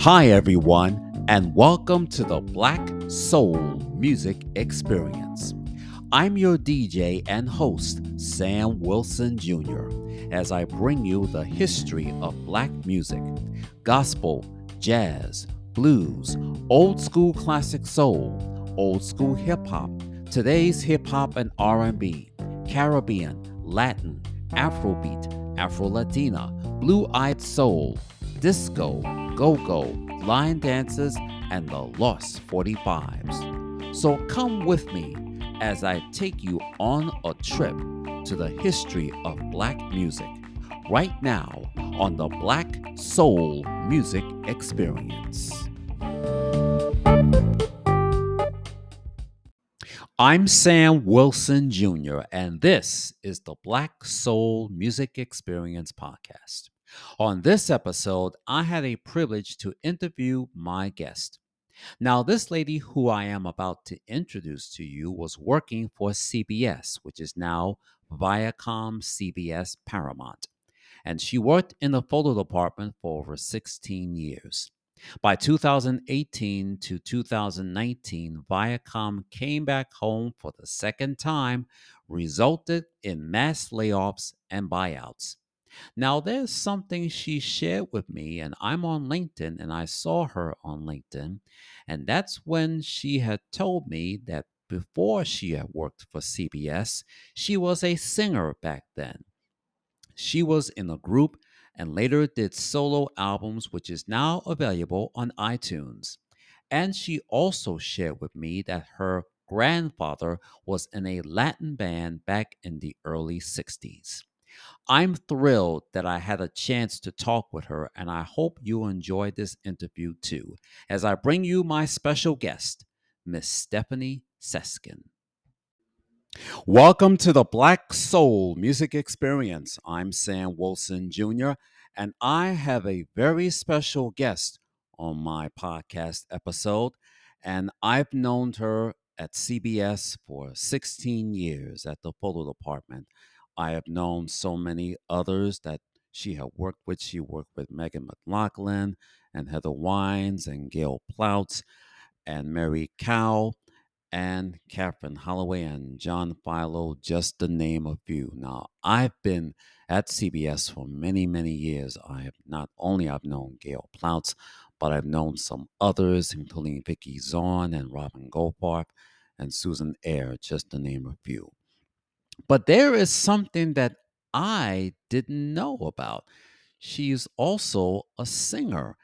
Hi, everyone, and welcome to the Black Soul Music Experience. I'm your DJ and host, Sam Wilson Jr., as I bring you the history of black music, gospel, jazz, blues, old school classic soul, old school hip hop, today's hip hop and R&B, Caribbean, Latin, Afrobeat, Afro-Latina, blue-eyed soul, disco, go-go, line dances, and the Lost 45s. So come with me as I take you on a trip to the history of black music right now on the Black Soul Music Experience. I'm Sam Wilson Jr., and this is the Black Soul Music Experience podcast. On this episode, I had a privilege to interview my guest. Now, this lady who I am about to introduce to you was working for CBS, which is now Viacom CBS Paramount, and she worked in the photo department for over 16 years. By 2018 to 2019, Viacom came back home for the second time, resulted in mass layoffs and buyouts. Now, there's something she shared with me, and I'm on LinkedIn, and I saw her on LinkedIn, and that's when she had told me that before she had worked for CBS, she was a singer back then. She was in a group and later did solo albums, which is now available on iTunes. And she also shared with me that her grandfather was in a Latin band back in the early 60s. I'm thrilled that I had a chance to talk with her, and I hope you enjoyed this interview too, as I bring you my special guest, Miss Stefanie Seskin. Welcome to the Black Soul Music Experience. I'm Sam Wilson Jr., and I have a very special guest on my podcast episode. And I've known her at CBS for 16 years at the photo department. I have known so many others that she had worked with. She worked with Megan McLaughlin and Heather Wines and Gail Ploutz and Mary Cow and Catherine Holloway and John Philo, just to name a few. Now, I've been at CBS for many, many years. I have not only I've known Gail Ploutz, but I've known some others, including Vicki Zorn and Robin Goldfarb and Susan Eyre, just to name a few. But there is something that I didn't know about. She's also a singer.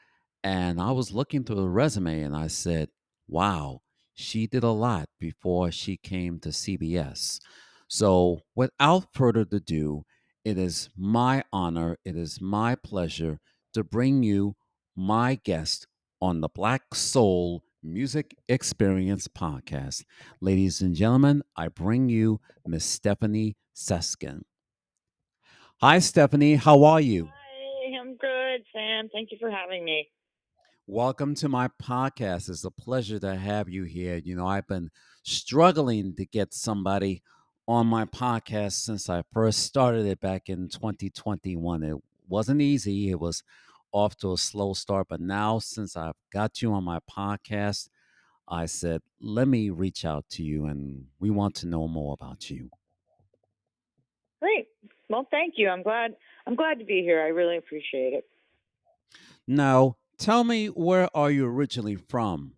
And I was looking through the resume and I said, wow, she did a lot before she came to CBS. So, without further ado, it is my honor, it is my pleasure to bring you my guest on the Black Soul Music Experience podcast. Ladies and gentlemen, I bring you Miss Stefanie Seskin. Hi, Stefanie. How are you? Hi, I'm good, Sam. Thank you for having me. Welcome to my podcast. It's a pleasure to have you here. You know, I've been struggling to get somebody on my podcast since I first started it back in 2021. It wasn't easy. It was off to a slow start, but now since I've got you on my podcast, I said, let me reach out to you and we want to know more about you. Great. Well, thank you. I'm glad I'm glad to be here. I really appreciate it. Now, tell me where are you originally from?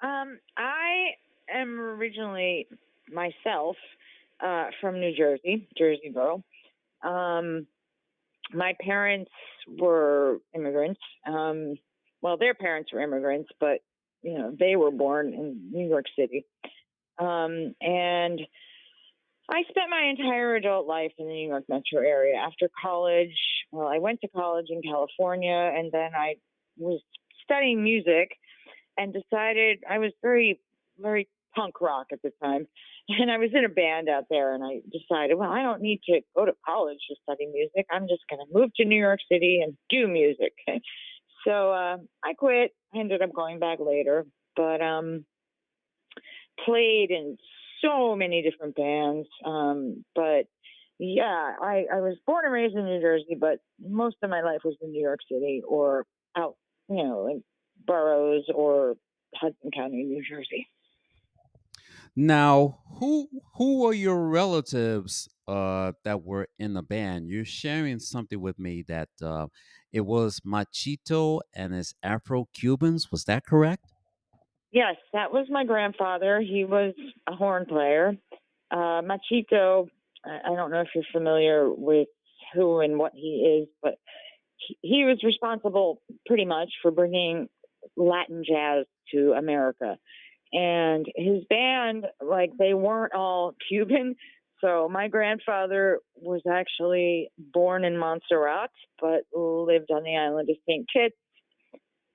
Um, I am originally myself uh, from New Jersey, Jersey Borough. Um, my parents were immigrants. Um, well, their parents were immigrants, but you know they were born in New York City. Um, and I spent my entire adult life in the New York metro area. After college, well, I went to college in California, and then I was studying music, and decided I was very, very punk rock at the time. And I was in a band out there, and I decided, well, I don't need to go to college to study music. I'm just going to move to New York City and do music. so uh, I quit. I ended up going back later, but um, played in so many different bands. Um, but yeah, I, I was born and raised in New Jersey, but most of my life was in New York City or out you know, in boroughs or Hudson County, New Jersey. Now, who who were your relatives uh, that were in the band? You're sharing something with me that uh, it was Machito and his Afro Cubans. Was that correct? Yes, that was my grandfather. He was a horn player. Uh, Machito, I don't know if you're familiar with who and what he is, but he was responsible pretty much for bringing Latin jazz to America. And his band, like, they weren't all Cuban. So my grandfather was actually born in Montserrat, but lived on the island of St. Kitts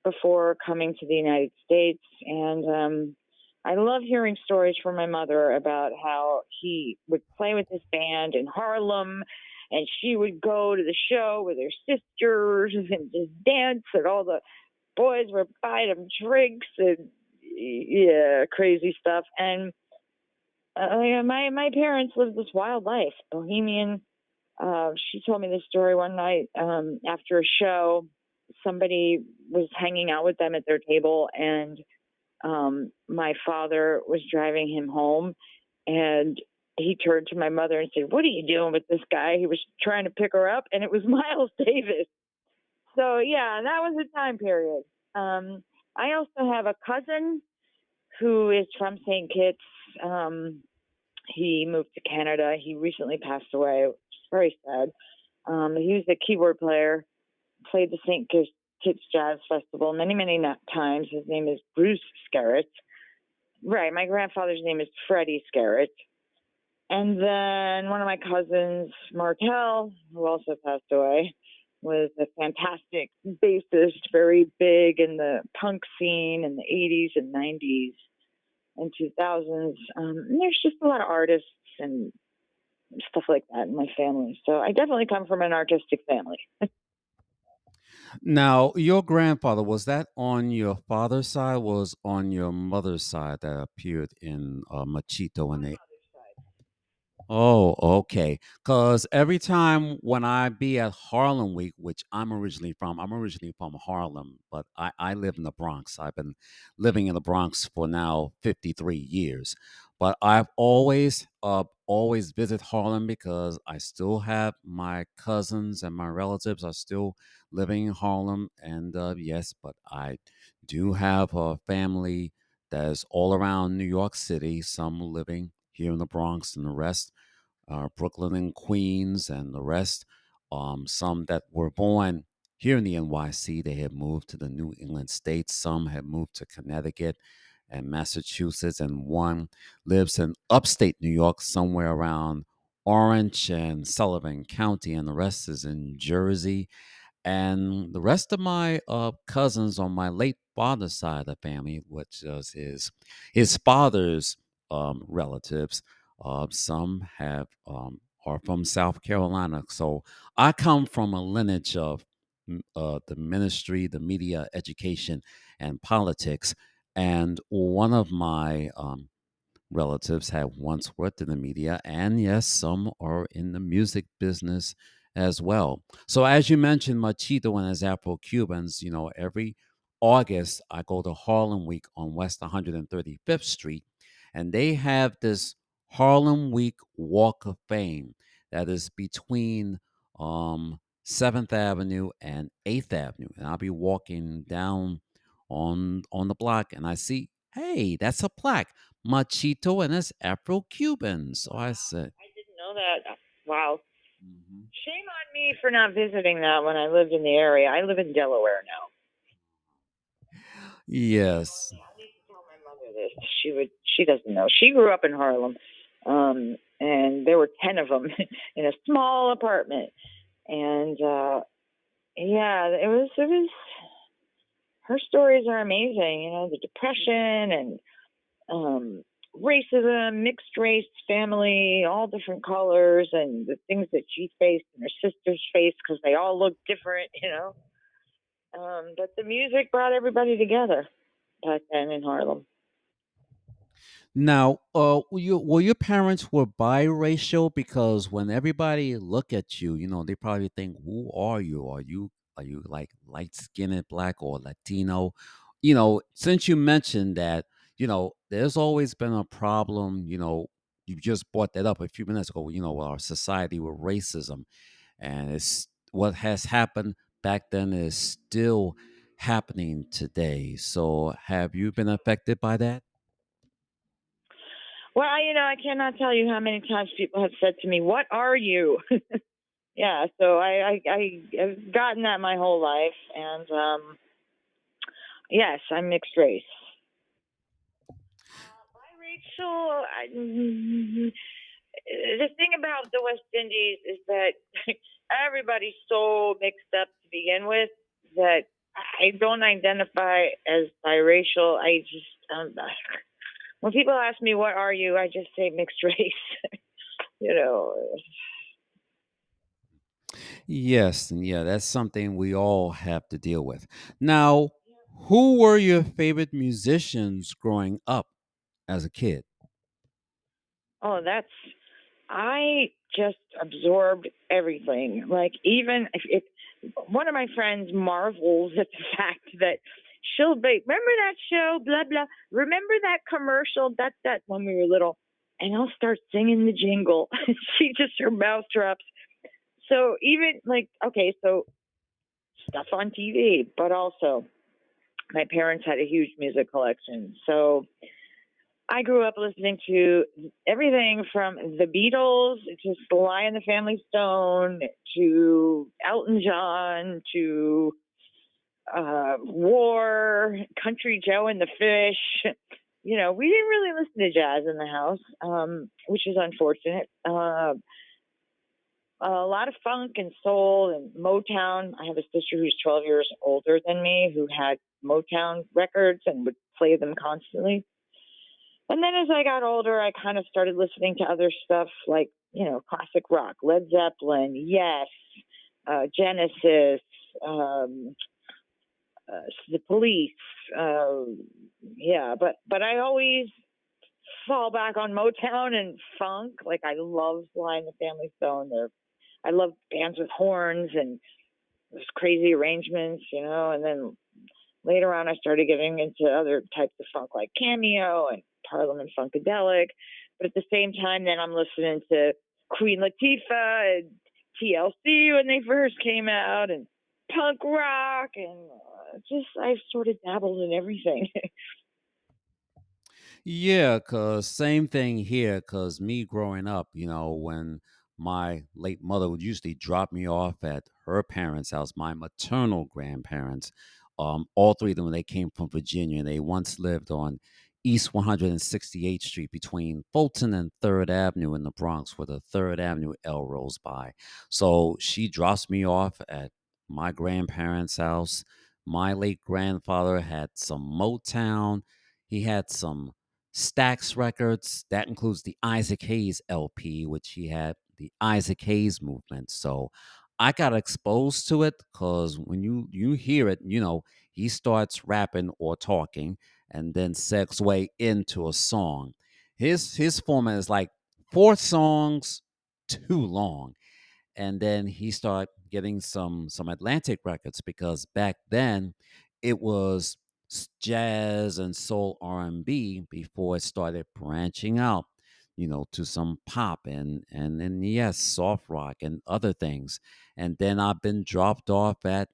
before coming to the United States. And um, I love hearing stories from my mother about how he would play with his band in Harlem and she would go to the show with her sisters and just dance and all the boys would buy them drinks and yeah, crazy stuff. And uh, yeah, my my parents lived this wild life, bohemian. Uh, she told me this story one night um, after a show. Somebody was hanging out with them at their table, and um, my father was driving him home, and he turned to my mother and said, "What are you doing with this guy?" He was trying to pick her up, and it was Miles Davis. So yeah, that was a time period. Um, I also have a cousin who is from St. Kitts. Um, he moved to Canada. He recently passed away. Very sad. Um, he was a keyboard player, played the St. Kitts Jazz Festival many, many times. His name is Bruce Scarrett. Right, my grandfather's name is Freddie Scarrett. And then one of my cousins, Martel, who also passed away, was a fantastic bassist, very big in the punk scene in the 80s and 90s and 2000s. Um, and there's just a lot of artists and stuff like that in my family. So I definitely come from an artistic family. Now, your grandfather was that on your father's side? Was on your mother's side that appeared in uh, Machito and they Oh, okay. Because every time when I be at Harlem Week, which I'm originally from, I'm originally from Harlem, but I, I live in the Bronx. I've been living in the Bronx for now 53 years. But I've always, uh, always visit Harlem because I still have my cousins and my relatives are still living in Harlem. And uh, yes, but I do have a family that is all around New York City, some living here in the Bronx and the rest uh, Brooklyn and Queens and the rest. Um, some that were born here in the NYC, they had moved to the New England states. Some had moved to Connecticut and Massachusetts, and one lives in upstate New York, somewhere around Orange and Sullivan County, and the rest is in Jersey. And the rest of my uh, cousins on my late father's side of the family, which is his his father's um, relatives, uh, some have um, are from South Carolina. So I come from a lineage of mm, uh, the ministry, the media, education, and politics. And one of my um, relatives had once worked in the media, and yes, some are in the music business as well. So, as you mentioned, Machito and his Afro Cubans, you know, every August I go to Harlem Week on West 135th Street, and they have this Harlem Week Walk of Fame that is between um, 7th Avenue and 8th Avenue. And I'll be walking down on on the block and I see, hey, that's a plaque. Machito and his Afro Cubans. So I said, I didn't know that. Wow. Mhm. Shame on me for not visiting that when I lived in the area. I live in Delaware now. Yes. I need to tell my mother this. She would. She doesn't know. She grew up in Harlem, um, and there were ten of them in a small apartment. And uh, yeah, it was. It was. Her stories are amazing. You know, the depression and um, racism, mixed race family, all different colors, and the things that she faced and her sisters faced because they all looked different. You know. Um, but the music brought everybody together back then in Harlem. Now, uh, were you were your parents were biracial? Because when everybody look at you, you know, they probably think, "Who are you? Are you Are you like light skinned black or Latino? You know, since you mentioned that, you know, there's always been a problem, you know, you just brought that up a few minutes ago, you know, our society with racism. And it's what has happened back then is still happening today. So have you been affected by that? Well, you know, I cannot tell you how many times people have said to me, "What are you?" yeah, so I, I, I have gotten that my whole life, and um, yes, I'm mixed race. Rachel, I, the thing about the West Indies is that everybody's so mixed up to begin with that I don't identify as biracial. I just um, when people ask me what are you, I just say mixed race. you know. Yes, and yeah, that's something we all have to deal with. Now, who were your favorite musicians growing up as a kid? Oh, that's I just absorbed everything. Like even if, if one of my friends marvels at the fact that she'll be remember that show, blah blah. Remember that commercial? That's that when we were little. And I'll start singing the jingle. she just her mouth drops. So even like okay, so stuff on TV, but also my parents had a huge music collection. So I grew up listening to everything from the Beatles to Sly and the Family Stone to Elton John to uh, War, Country Joe and the Fish. You know, we didn't really listen to jazz in the house, um, which is unfortunate. Uh, a lot of funk and soul and Motown. I have a sister who's 12 years older than me who had Motown records and would play them constantly. And then as I got older, I kind of started listening to other stuff like, you know, classic rock, Led Zeppelin, Yes, uh, Genesis, um, uh, the Police. Uh, yeah, but but I always fall back on Motown and funk. Like I love Sly and the Family Stone. They're, I love bands with horns and those crazy arrangements, you know. And then later on, I started getting into other types of funk like Cameo and Parliament Funkadelic. But at the same time, then I'm listening to Queen Latifah and TLC when they first came out, and punk rock, and just I've sort of dabbled in everything. Yeah, cause same thing here. Cause me growing up, you know, when my late mother would usually drop me off at her parents' house, my maternal grandparents, um, all three of them they came from Virginia. and They once lived on East 168th Street between Fulton and Third Avenue in the Bronx, where the Third Avenue L rolls by. So she drops me off at my grandparents' house. My late grandfather had some Motown. He had some Stax records. That includes the Isaac Hayes LP, which he had the Isaac Hayes movement. So I got exposed to it because when you you hear it, you know, he starts rapping or talking and then segue into a song. His his format is like four songs too long. And then he started getting some some Atlantic records because back then it was jazz and soul R&B before it started branching out, you know, to some pop and and then yes, soft rock and other things. And then I've been dropped off at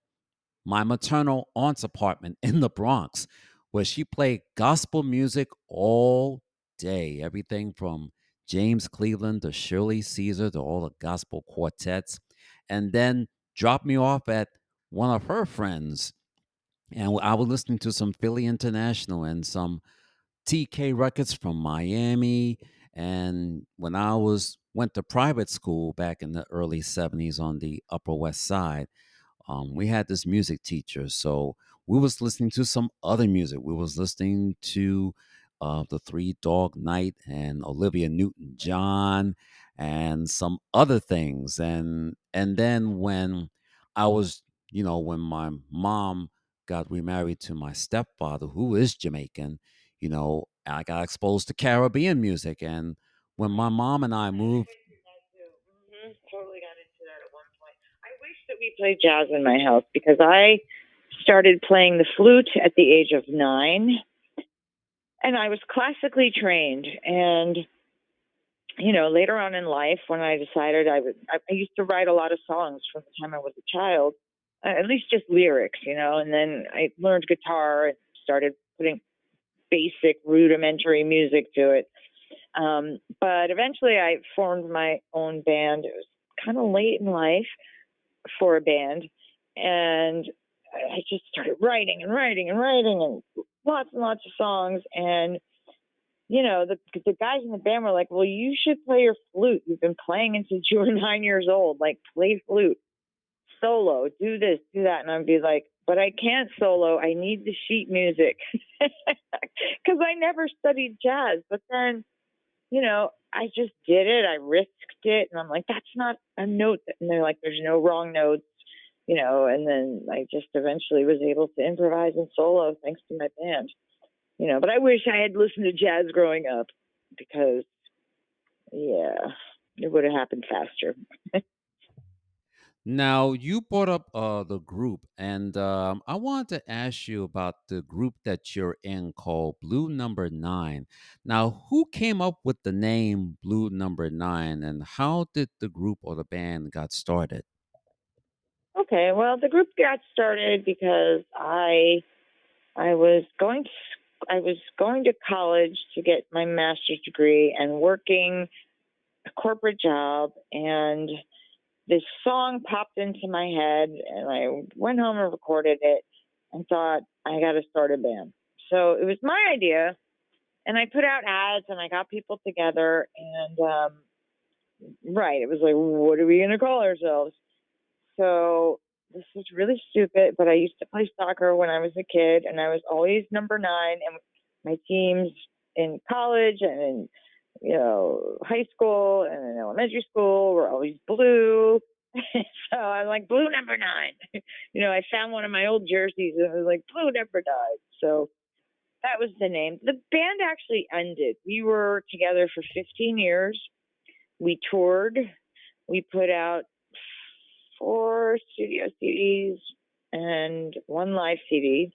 my maternal aunt's apartment in the Bronx, where she played gospel music all day. Everything from James Cleveland to Shirley Caesar to all the gospel quartets. And then dropped me off at one of her friends. And I was listening to some Philly International and some TK records from Miami. And when I was went to private school back in the early 70s on the Upper West Side, um, we had this music teacher so we was listening to some other music we was listening to uh, the three dog night and olivia newton john and some other things and and then when i was you know when my mom got remarried to my stepfather who is jamaican you know i got exposed to caribbean music and when my mom and i moved Mhm, Totally got into that at one point. I wish that we play jazz in my house because I started playing the flute at the age of nine, and I was classically trained. And you know, later on in life, when I decided I would, I, used to write a lot of songs from the time I was a child, uh, at least just lyrics, you know. And then I learned guitar and started putting basic rudimentary music to it. Um, but eventually, I formed my own band. It was kind of late in life for a band, and I just started writing and writing and writing and lots and lots of songs. And you know, the the guys in the band were like, "Well, you should play your flute. You've been playing it since you were nine years old. Like, play flute, solo, do this, do that." And I'd be like, "But I can't solo. I need the sheet music because I never studied jazz." But then, you know, I just did it. I risked it, and I'm like, "That's not a note." And they're like, "There's no wrong notes." You know, and then I just eventually was able to improvise and solo thanks to my band you know, but I wish I had listened to jazz growing up because, yeah, it would have happened faster. now, you brought up uh, the group, and um, I wanted to ask you about the group that you're in called Blue Number Nine. Now, who came up with the name Blue Number Nine, and how did the group or the band got started? Okay, well, the group got started because I I was going to I was going to college to get my master's degree and working a corporate job and this song popped into my head and I went home and recorded it and thought I got to start a band. So it was my idea and I put out ads and I got people together and um right, it was like what are we going to call ourselves? So this is really stupid, but I used to play soccer when I was a kid, and I was always number nine. And my teams in college and in you know high school and in elementary school were always blue. so I'm like blue number nine. you know, I found one of my old jerseys and it was like blue number nine. So that was the name. The band actually ended. We were together for 15 years. We toured. We put out four studio CDs and one live CD.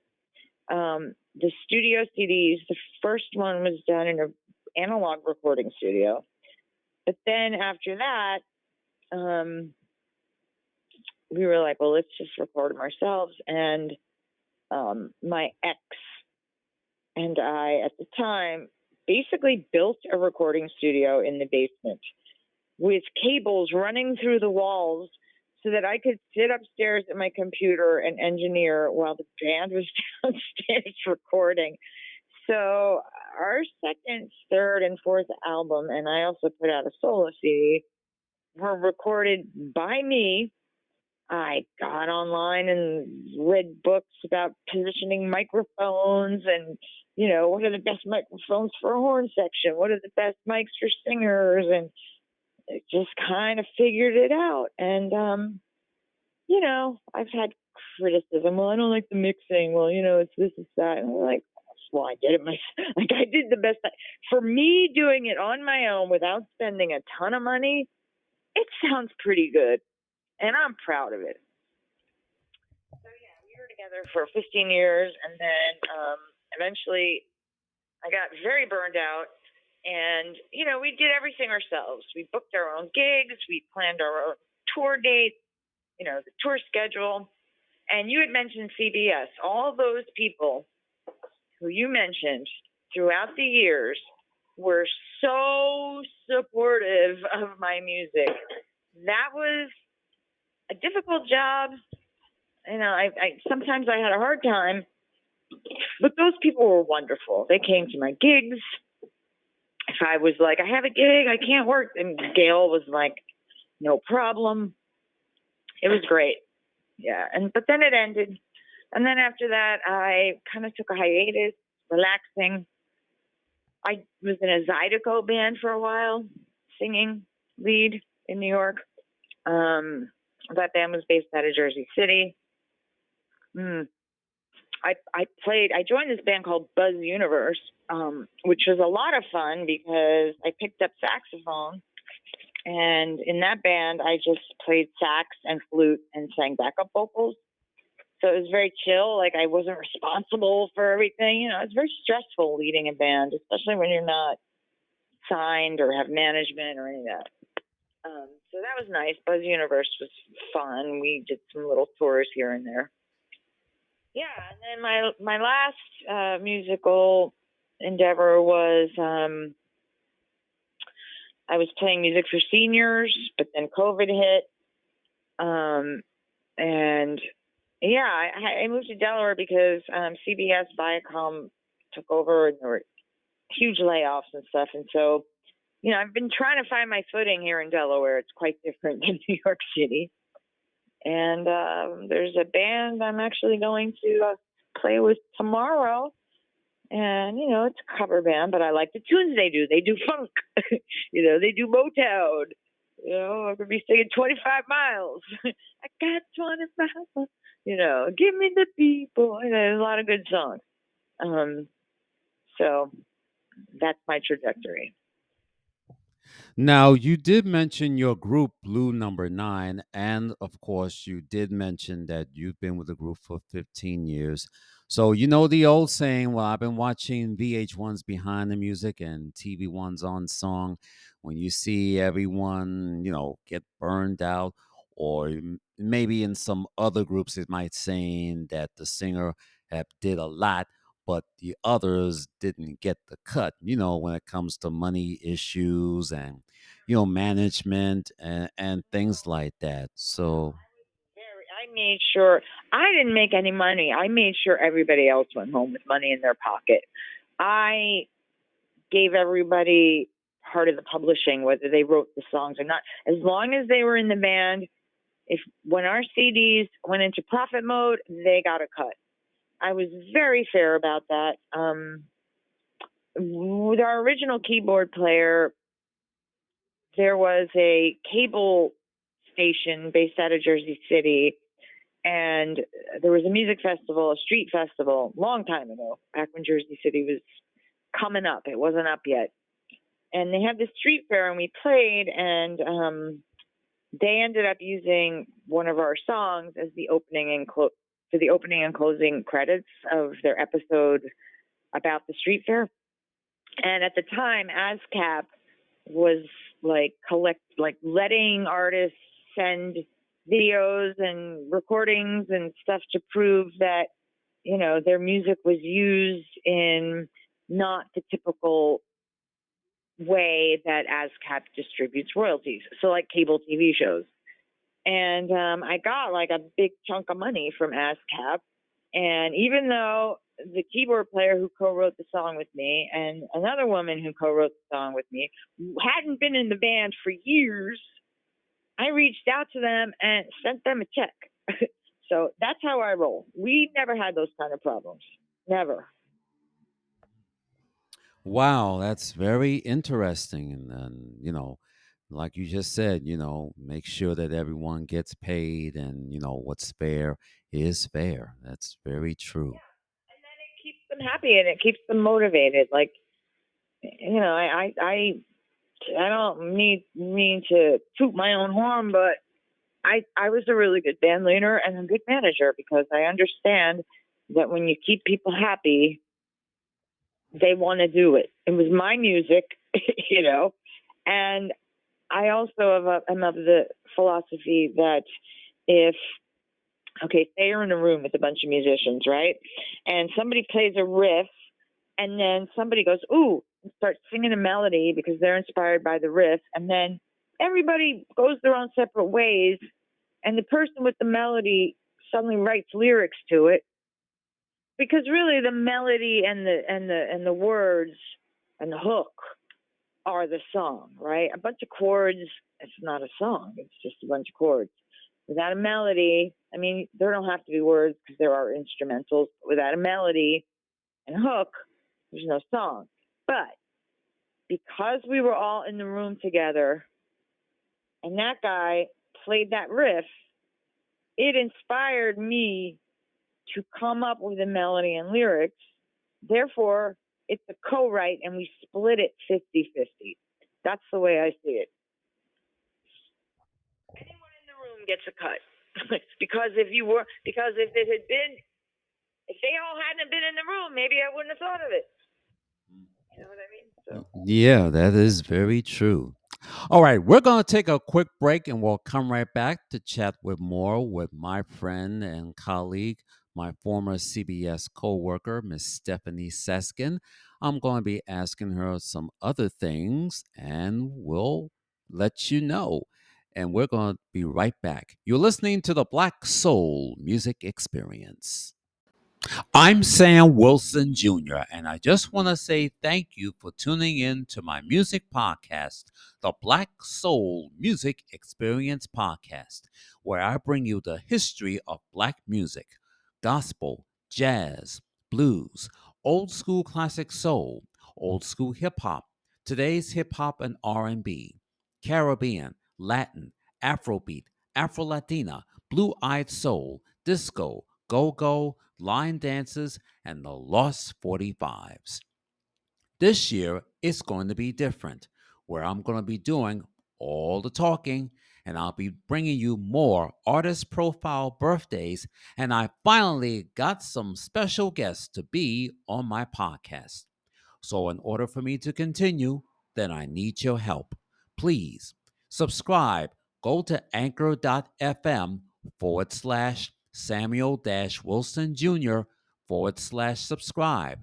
Um, the studio CDs, the first one was done in an analog recording studio. But then after that, um, we were like, well, let's just record them ourselves. And um, my ex and I, at the time, basically built a recording studio in the basement with cables running through the walls so that I could sit upstairs at my computer and engineer while the band was downstairs recording. So our second, third, and fourth album, and I also put out a solo CD, were recorded by me. I got online and read books about positioning microphones and, you know, what are the best microphones for a horn section? What are the best mics for singers? And just kind of figured it out. And, um, you know, I've had criticism. Well, I don't like the mixing. Well, you know, it's this, it's that. And I'm like, well, I did it myself. Like I did the best. I, for me, doing it on my own without spending a ton of money, it sounds pretty good, and I'm proud of it. So yeah, we were together for 15 years, and then um, eventually, I got very burned out and, you know, we did everything ourselves. We booked our own gigs, we planned our own tour dates, you know, the tour schedule. And you had mentioned CBS. All those people who you mentioned throughout the years were so supportive of my music. That was a difficult job. You know, I, I sometimes I had a hard time, but those people were wonderful. They came to my gigs I was like, I have a gig, I can't work, and Gail was like, no problem. It was great. Yeah. And, but then it ended. And then after that, I kind of took a hiatus, relaxing. I was in a Zydeco band for a while, singing lead in New York. Um, that band was based out of Jersey City. Mm. I, I played, I joined this band called Buzz Universe, um, which was a lot of fun because I picked up saxophone and in that band, I just played sax and flute and sang backup vocals. So it was very chill. Like I wasn't responsible for everything. You know, it's very stressful leading a band, especially when you're not signed or have management or any of that. Um, so that was nice. Buzz Universe was fun. We did some little tours here and there. Yeah, and then my my last uh, musical endeavor was um, I was playing music for seniors, but then COVID hit, um, and yeah, I, I moved to Delaware because um, CBS Viacom took over and there were huge layoffs and stuff. And so, you know, I've been trying to find my footing here in Delaware. It's quite different than New York City. And um, there's a band I'm actually going to uh, play with tomorrow. And, you know, it's a cover band, but I like the tunes they do. They do funk, you know, they do Motown. You know, I'm going to be singing 25 miles. I got 25 miles you know, give me the people. There's a lot of good songs. Um, so that's my trajectory. Now, you did mention your group, Blue Number Nine, and of course, you did mention that you've been with the group for 15 years. So, you know the old saying, well, I've been watching VH1's Behind the Music and TV1's Unsung. When you see everyone, you know, get burned out or maybe in some other groups it might saying that the singer have did a lot but the others didn't get the cut you know when it comes to money issues and you know management and, and things like that so I made sure I didn't make any money. I made sure everybody else went home with money in their pocket. I gave everybody part of the publishing, whether they wrote the songs or not. As long as they were in the band, if when our CDs went into profit mode, they got a cut. I was very fair about that. Um, with our original keyboard player, there was a cable station based out of Jersey City, and there was a music festival, a street festival, long time ago, back when Jersey City was coming up. It wasn't up yet. And they had this street fair, and we played, and um, they ended up using one of our songs as the opening and clo- for the opening and closing credits of their episode about the street fair. And at the time, ASCAP was like collect like letting artists send videos and recordings and stuff to prove that you know their music was used in not the typical way that ASCAP distributes royalties. So like cable TV shows. And um, I got like a big chunk of money from ASCAP. And even though the keyboard player who co-wrote the song with me and another woman who co-wrote the song with me hadn't been in the band for years, I reached out to them and sent them a check. so that's how I roll. We never had those kind of problems. Never. Wow, that's very interesting. And then, you know, like you just said, you know, make sure that everyone gets paid and, you know, what's fair is fair. That's very true. Yeah. And then it keeps them happy and it keeps them motivated. Like, you know, I, I, I, I don't need mean to toot my own horn, but I, I was a really good band leader and a good manager because I understand that when you keep people happy, they want to do it. It was my music, you know, and I also am of the philosophy that if okay, say you're in a room with a bunch of musicians, right, and somebody plays a riff, and then somebody goes ooh and starts singing a melody because they're inspired by the riff, and then everybody goes their own separate ways, and the person with the melody suddenly writes lyrics to it. Because really the melody and the and the and the words and the hook are the song, right? A bunch of chords, it's not a song. It's just a bunch of chords. Without a melody, I mean, there don't have to be words because there are instrumentals. Without a melody and hook, there's no song. But because we were all in the room together and that guy played that riff, it inspired me to come up with a melody and lyrics. Therefore, it's a co-write and we split it 50-50. That's the way I see it. album gets a cut. because if you were, because if it had been, if they all hadn't been in the room, maybe I wouldn't have thought of it. You know what I mean? So. Yeah, that is very true. All right, we're going to take a quick break and we'll come right back to chat with more with my friend and colleague, my former CBS co worker, Miss Stefanie Seskin. I'm going to be asking her some other things and we'll let you know. And we're going to be right back. You're listening to the Black Soul Music Experience. I'm Sam Wilson Jr., and I just want to say thank you for tuning in to my music podcast, the Black Soul Music Experience Podcast, where I bring you the history of Black music, gospel, jazz, blues, old school classic soul, old school hip hop, today's hip hop and R&B, Caribbean, Latin, Afrobeat, Afro Latina, Blue Eyed Soul, Disco, Go Go, line dances, and the Lost 45s. This year, it's going to be different, where I'm going to be doing all the talking and I'll be bringing you more artist profile birthdays. And I finally got some special guests to be on my podcast. So, in order for me to continue, then I need your help. Please subscribe. Go to anchor.fm forward slash Samuel Wilson Jr. forward slash subscribe.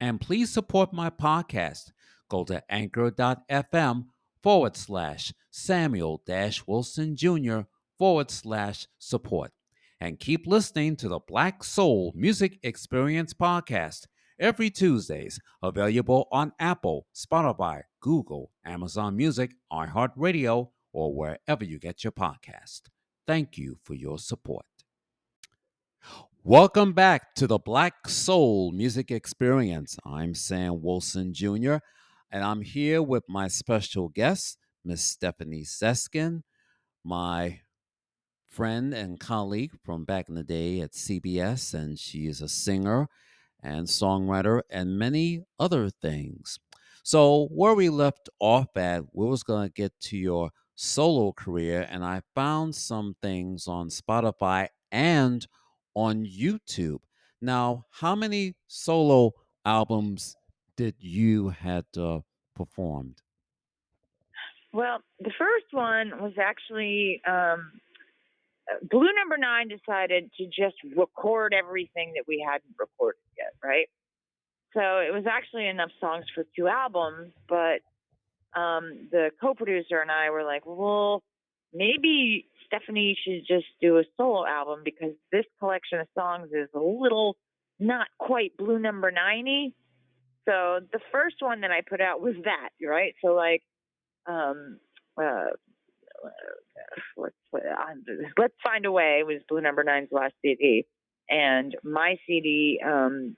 And please support my podcast. Go to anchor.fm forward slash Samuel Dash Wilson Jr. forward slash support. And keep listening to the Black Soul Music Experience podcast every Tuesdays, available on Apple, Spotify, Google, Amazon Music, iHeartRadio, or wherever you get your podcast. Thank you for your support. Welcome back to the Black Soul Music Experience. I'm Sam Wilson Jr., and I'm here with my special guest, Miss Stefanie Seskin, my friend and colleague from back in the day at CBS, and she is a singer and songwriter and many other things. So, where we left off at, we was going to get to your solo career, and I found some things on Spotify and on YouTube. Now, how many solo albums did you had uh, performed? Well, the first one was actually um, uh, Blue Number Nine decided to just record everything that we hadn't recorded yet, right? So it was actually enough songs for two albums, but um, the co-producer and I were like, well, maybe Stefanie should just do a solo album because this collection of songs is a little not quite blue number 90. So the first one that I put out was that, right? So like, um, uh, let's let's find a way was Blue Number Nine's last CD, and my CD, um,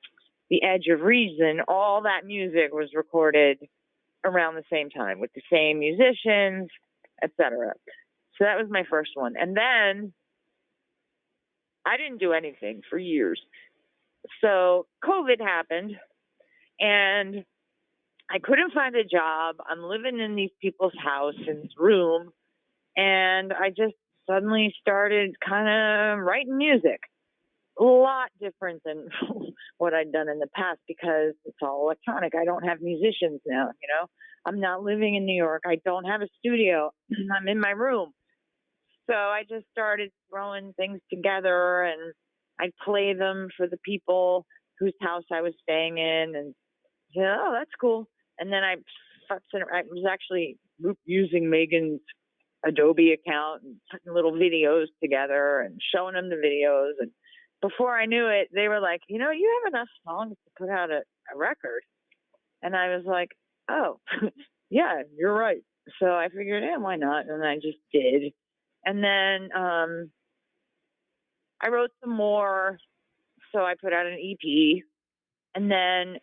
The Edge of Reason. All that music was recorded around the same time with the same musicians, etc. So that was my first one. And then I didn't do anything for years. So COVID happened and I couldn't find a job. I'm living in these people's house and room and I just suddenly started kind of writing music. A lot different than what I'd done in the past because it's all electronic. I don't have musicians now, you know. I'm not living in New York. I don't have a studio. I'm in my room. So I just started throwing things together and I'd play them for the people whose house I was staying in and yeah, oh, that's cool. And then I, I was actually using Megan's Adobe account and putting little videos together and showing them the videos. And before I knew it, they were like, you know, you have enough songs to put out a, a record. And I was like, oh, yeah, you're right. So I figured, yeah, why not? And I just did. And then um, I wrote some more. So I put out an EP. And then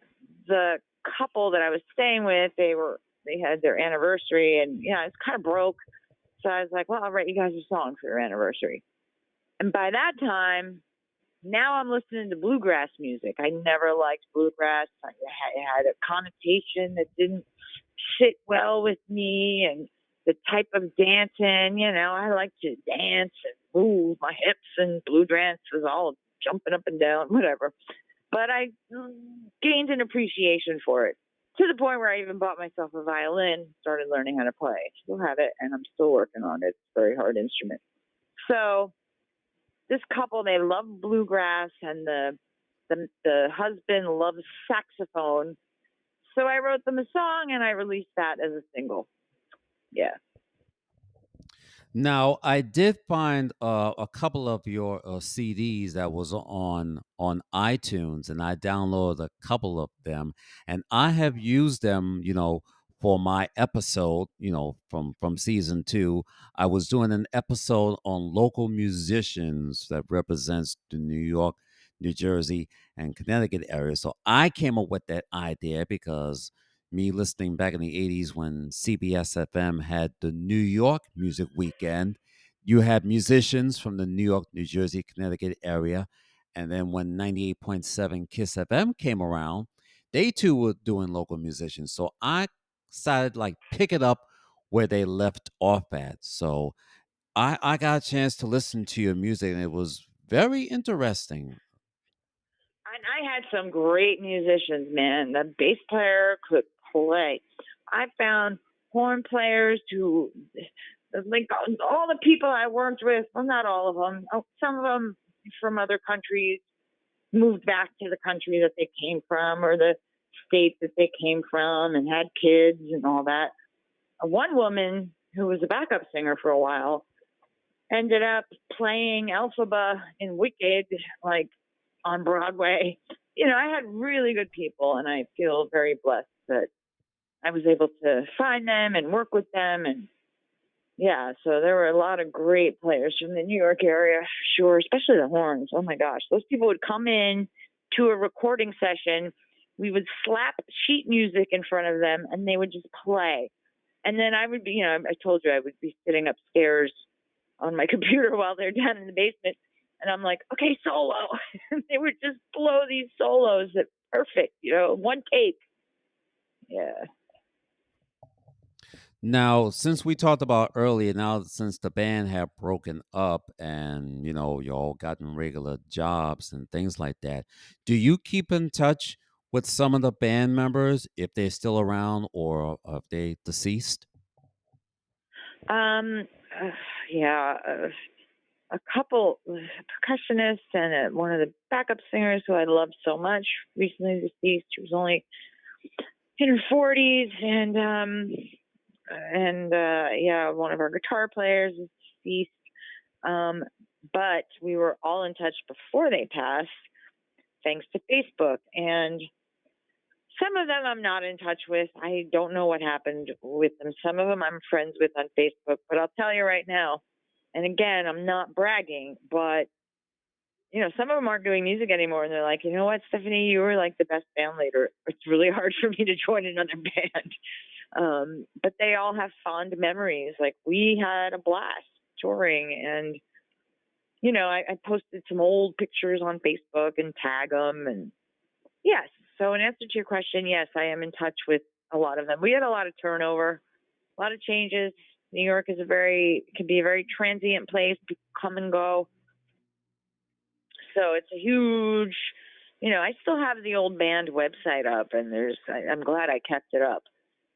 the couple that I was staying with, they were they had their anniversary and yeah, it's kind of broke. So I was like, well, I'll write you guys a song for your anniversary. And by that time, now I'm listening to bluegrass music. I never liked bluegrass. It had a connotation that didn't sit well with me. And the type of dancing. You know, I like to dance and move my hips and bluegrass is all jumping up and down, whatever. But I gained an appreciation for it to the point where I even bought myself a violin, started learning how to play. Still have it, and I'm still working on it. It's a very hard instrument. So this couple, they love bluegrass, and the the, the husband loves saxophone. So I wrote them a song, and I released that as a single. Yeah. Now, I did find uh, a couple of your uh, CDs that was on on iTunes, and I downloaded a couple of them, and I have used them, you know, for my episode, you know, from from season two. I was doing an episode on local musicians that represents the New York, New Jersey, and Connecticut area. So I came up with that idea because me listening back in the 80s when CBS FM had the New York Music Weekend. You had musicians from the New York, New Jersey, Connecticut area. And then when 98.7 Kiss FM came around, they too were doing local musicians. So I decided like pick it up where they left off at. So I I got a chance to listen to your music and it was very interesting. And I had some great musicians, man. The bass player could I found horn players who, like all the people I worked with, well, not all of them, oh, some of them from other countries moved back to the country that they came from or the state that they came from and had kids and all that. One woman who was a backup singer for a while ended up playing Elphaba in Wicked, like on Broadway. You know, I had really good people, and I feel very blessed that I was able to find them and work with them and yeah, so there were a lot of great players from the New York area, sure, especially the horns. Oh my gosh, those people would come in to a recording session. We would slap sheet music in front of them and they would just play. And then I would be, you know, I told you I would be sitting upstairs on my computer while they're down in the basement. And I'm like, okay, solo. they would just blow these solos that perfect, you know, one take. Yeah. Now, since we talked about earlier, now since the band have broken up and you know you all gotten regular jobs and things like that, do you keep in touch with some of the band members if they're still around or if they deceased? Um, uh, yeah, uh, a couple uh, percussionists and uh, one of the backup singers who I loved so much recently deceased. She was only in her forties, and um, and uh, yeah, one of our guitar players is deceased. Um, but we were all in touch before they passed, thanks to Facebook. And some of them I'm not in touch with. I don't know what happened with them. Some of them I'm friends with on Facebook. But I'll tell you right now, and again, I'm not bragging, but you know, some of them aren't doing music anymore, and they're like, you know what, Stefanie, you were like the best band leader. It's really hard for me to join another band. Um, but they all have fond memories. Like we had a blast touring, and you know, I, I posted some old pictures on Facebook and tag them. And yes, so in answer to your question, yes, I am in touch with a lot of them. We had a lot of turnover, a lot of changes. New York is a very can be a very transient place. Come and go. So it's a huge, you know. I still have the old band website up, and there's. I, I'm glad I kept it up.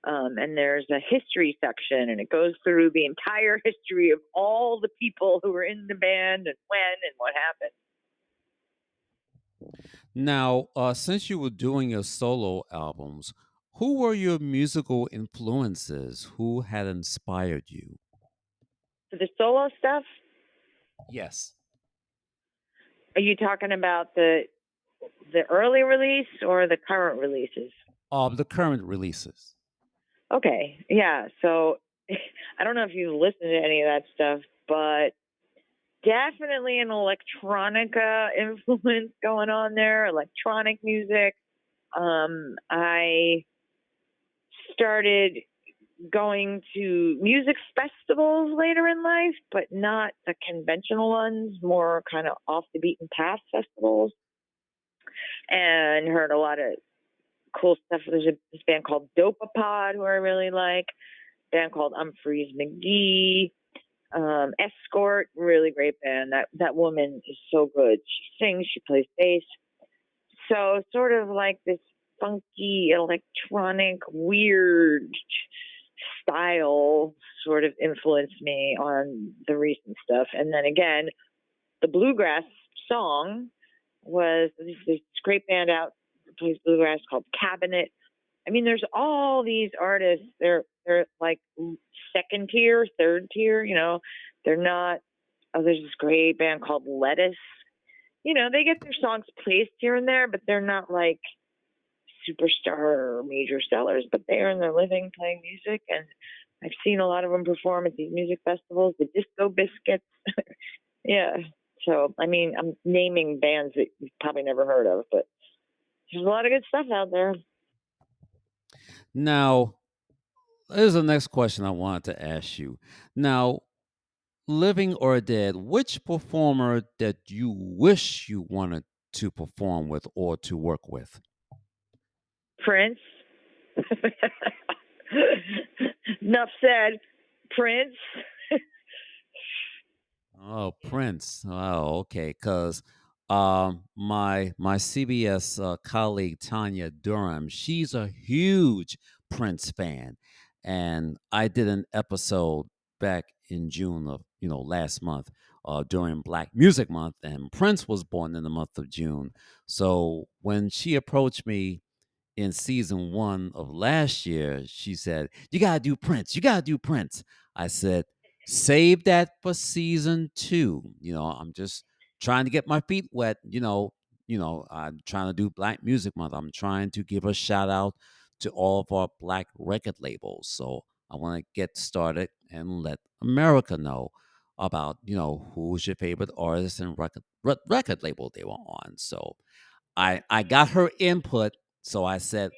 Um, and there's a history section, and it goes through the entire history of all the people who were in the band and when and what happened. Now, uh, since you were doing your solo albums, who were your musical influences? Who had inspired you? For the solo stuff? Yes. Are you talking about the the early release or the current releases? Um, the current releases. Okay, yeah. So I don't know if you've listened to any of that stuff, but definitely an electronica influence going on there, electronic music. Um, I started going to music festivals later in life, but not the conventional ones, more kind of off the beaten path festivals. And heard a lot of cool stuff. There's a this band called Dopapod who I really like. band called Umphrey's McGee. Um, Escort, really great band. That that woman is so good. She sings, she plays bass. So sort of like this funky electronic weird style sort of influenced me on the recent stuff. And then again, the bluegrass song was this great band out plays bluegrass called Cabinet. I mean, there's all these artists. They're they're like second tier, third tier. You know, they're not. Oh, there's this great band called Lettuce. You know, they get their songs placed here and there, but they're not like superstar or major sellers. But they earn their living playing music, and I've seen a lot of them perform at these music festivals. The Disco Biscuits. yeah. So, I mean, I'm naming bands that you've probably never heard of, but there's a lot of good stuff out there. Now, here's the next question I wanted to ask you. Now, living or dead, which performer that you wish you wanted to perform with or to work with? Prince. Enough said. Prince. oh, Prince. Oh, okay. Because um, my my CBS uh, colleague Tanya Durham, she's a huge Prince fan, and I did an episode back in June of you know last month uh, during Black Music Month, and Prince was born in the month of June. So when she approached me in season one of last year, she said, "You gotta do Prince. You gotta do Prince." I said, "Save that for season two. You know, I'm just." Trying to get my feet wet. You know, you know, I'm trying to do Black Music Month. I'm trying to give a shout out to all of our Black record labels. So I want to get started and let America know about you know who's your favorite artist and record record label they were on. So I I got her input. So I said,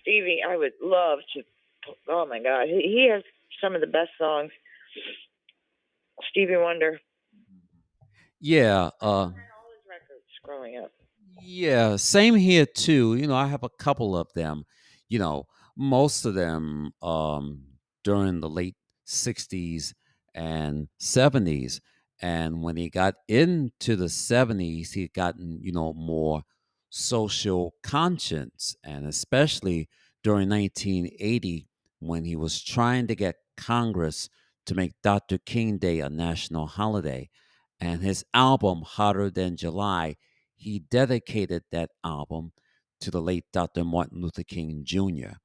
Stevie, I would love to. Oh my God, he, he has some of the best songs. Stevie Wonder. Yeah. Uh, all his records growing up. Yeah, same here too. You know, I have a couple of them. You know, most of them um, during the late '60s and '70s, and when he got into the '70s, he had gotten you know more social conscience, and especially during 1980 when he was trying to get Congress to make Dr. King Day a national holiday and his album Hotter Than July, he dedicated that album to the late Dr. Martin Luther King Jr.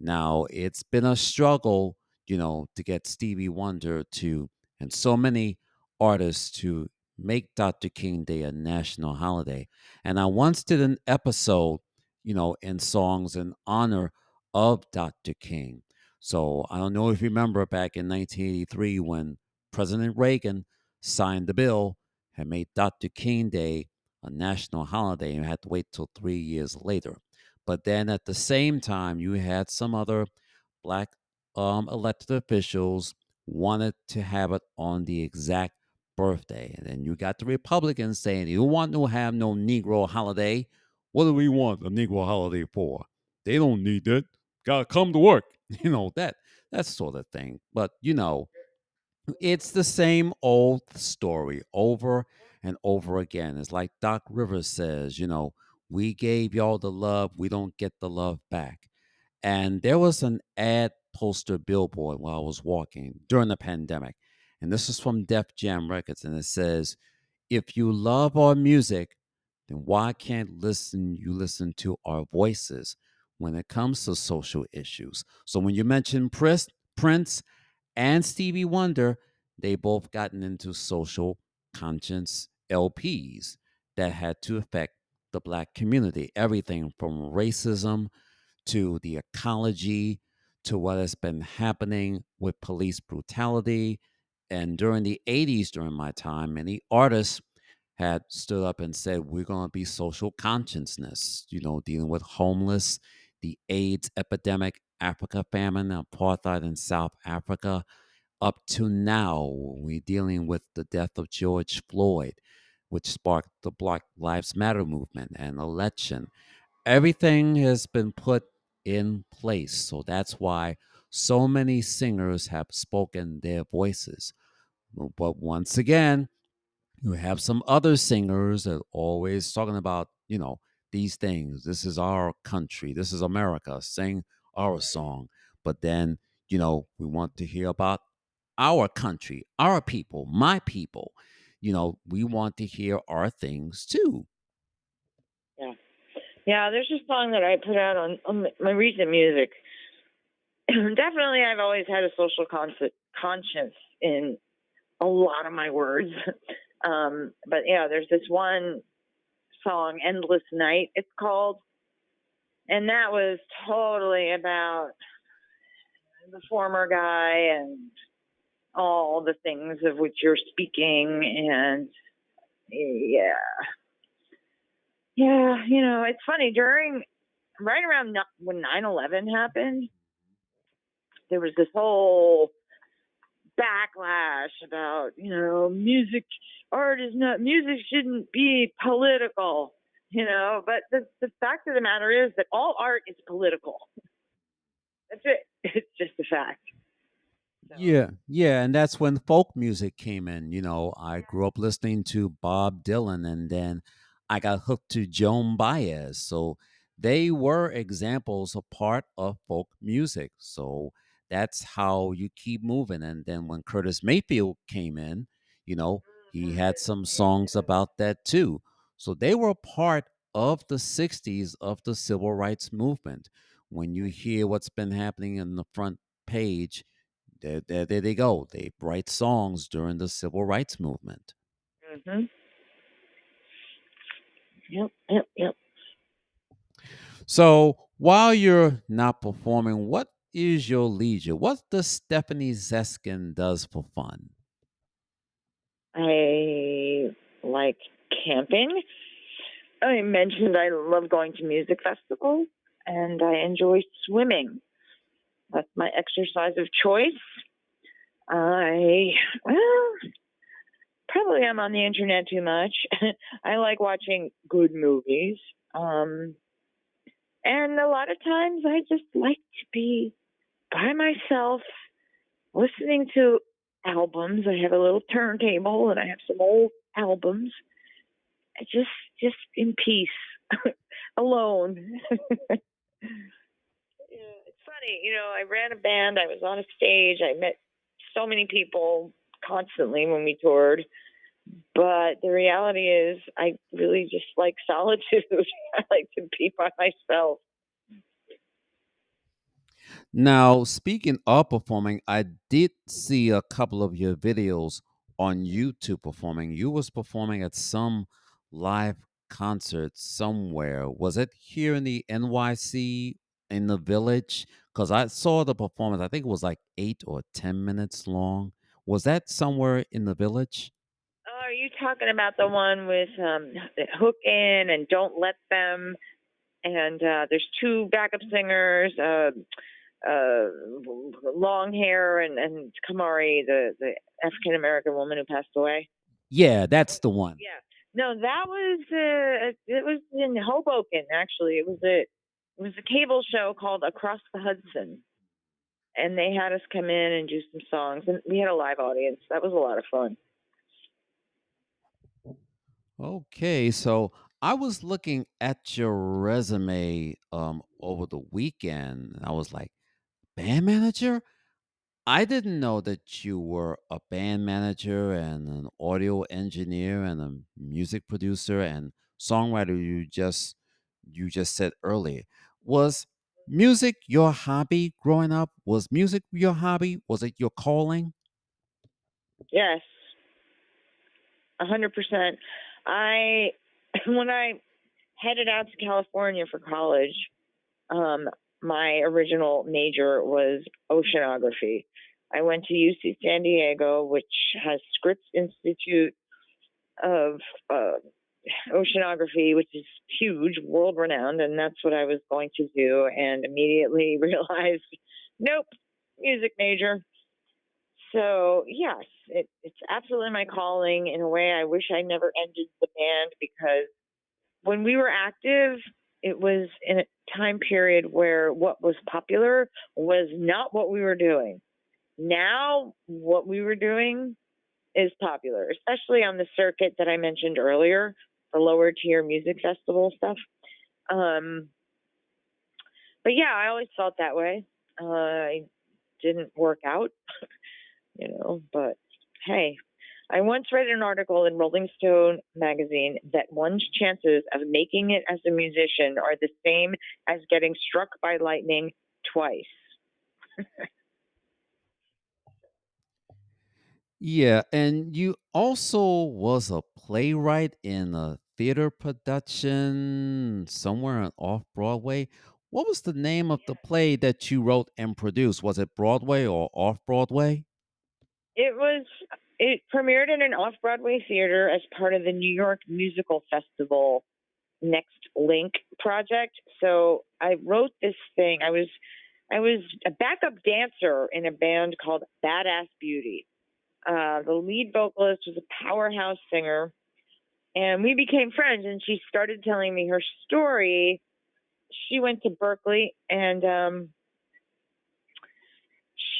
Now, it's been a struggle, you know, to get Stevie Wonder to, and so many artists to make Dr. King Day a national holiday. And I once did an episode, you know, in songs in honor of Dr. King. So I don't know if you remember back in 1983 when President Reagan signed the bill and made Dr. King Day a national holiday and had to wait till three years later. But then at the same time, you had some other black um, elected officials wanted to have it on the exact birthday. And then you got the Republicans saying, you want to have no Negro holiday. What do we want a Negro holiday for? They don't need that. Gotta come to work. You know, that that sort of thing. But you know, it's the same old story over and over again. It's like Doc Rivers says, you know, we gave y'all the love, we don't get the love back. And there was an ad poster billboard while I was walking during the pandemic. And this is from Def Jam Records. And it says, if you love our music, then why can't listen you listen to our voices when it comes to social issues? So when you mention Prince, Prince and Stevie Wonder, they both gotten into social conscience LPs that had to affect the black community. Everything from racism to the ecology to what has been happening with police brutality. And during the 80s, during my time, many artists had stood up and said, We're going to be social consciousness, you know, dealing with homeless, the AIDS epidemic, Africa famine, apartheid in South Africa. Up to now, we're dealing with the death of George Floyd, which sparked the Black Lives Matter movement and election. Everything has been put in place. So that's why so many singers have spoken their voices. But once again, you have some other singers that are always talking about, you know, these things. This is our country. This is America. Sing our song. But then, you know, we want to hear about our country, our people, my people. You know, we want to hear our things too. Yeah. Yeah, there's a song that I put out on, on my recent music. Definitely, I've always had a social conscience in a lot of my words. Um, but yeah, there's this one song, Endless Night, it's called. And that was totally about the former guy and all the things of which you're speaking. And yeah. Yeah, you know, it's funny. During, right around when 9 11 happened, there was this whole backlash about, you know, music, art is not, music shouldn't be political, you know, but the, the fact of the matter is that all art is political. That's it. It's just a fact. So. Yeah, yeah, and that's when folk music came in. You know, I grew up listening to Bob Dylan, and then I got hooked to Joan Baez. So they were examples of part of folk music. So that's how you keep moving. And then when Curtis Mayfield came in, you know, he had mm-hmm. some songs about that too. So they were part of the 60s of the civil rights movement. When you hear what's been happening in the front page, there, there, there they go. They write songs during the civil rights movement. Mm-hmm. Yep, yep, yep. So while you're not performing, what is your leisure? What does Stefanie Seskin does for fun? I like camping. I mentioned I love going to music festivals and I enjoy swimming. That's my exercise of choice. I, well, probably I'm on the internet too much. I like watching good movies. Um, and a lot of times I just like to be by myself listening to albums. I have a little turntable and I have some old albums. Just just in peace. Alone. yeah, it's funny, you know, I ran a band, I was on a stage, I met so many people constantly when we toured. But the reality is I really just like solitude. I like to be by myself. Now, speaking of performing, I did see a couple of your videos on YouTube performing. You was performing at some live concert somewhere. Was it here in the NYC in the village? Because I saw the performance. I think it was like eight or ten minutes long. Was that somewhere in the village? Oh, are you talking about the one with um, Hook In and Don't Let Them? And uh, there's two backup singers. Uh, uh, long hair and, and Kamari, the, the African American woman who passed away. Yeah, that's the one. Yeah. No, that was uh, it was in Hoboken actually. It was a it was a cable show called Across the Hudson. And they had us come in and do some songs and we had a live audience. That was a lot of fun. Okay, so I was looking at your resume um over the weekend and I was like, band manager? I didn't know that you were a band manager and an audio engineer and a music producer and songwriter you just you just said earlier. Was music your hobby growing up? Was music your hobby? Was it your calling? Yes. A hundred percent. I when I headed out to California for college, um, my original major was oceanography. I went to UC San Diego, which has Scripps Institute of uh, Oceanography, which is huge, world renowned, and that's what I was going to do. And immediately realized, nope, music major. So yes, it, it's absolutely my calling. In a way, I wish I never ended the band because when we were active, it was in a time period where what was popular was not what we were doing. Now, what we were doing is popular, especially on the circuit that I mentioned earlier, the lower tier music festival stuff. Um, but yeah, I always felt that way. Uh, I didn't work out, you know, but hey, I once read an article in Rolling Stone magazine that one's chances of making it as a musician are the same as getting struck by lightning twice. Yeah, and you also was a playwright in a theater production somewhere on off Broadway. What was the name of the play that you wrote and produced? Was it Broadway or off Broadway? It was it premiered in an off-Broadway theater as part of the New York Musical Festival Next Link project. So I wrote this thing. I was I was a backup dancer in a band called Badass Beauty. Uh, the lead vocalist was a powerhouse singer, and we became friends. And she started telling me her story. She went to Berklee, and um,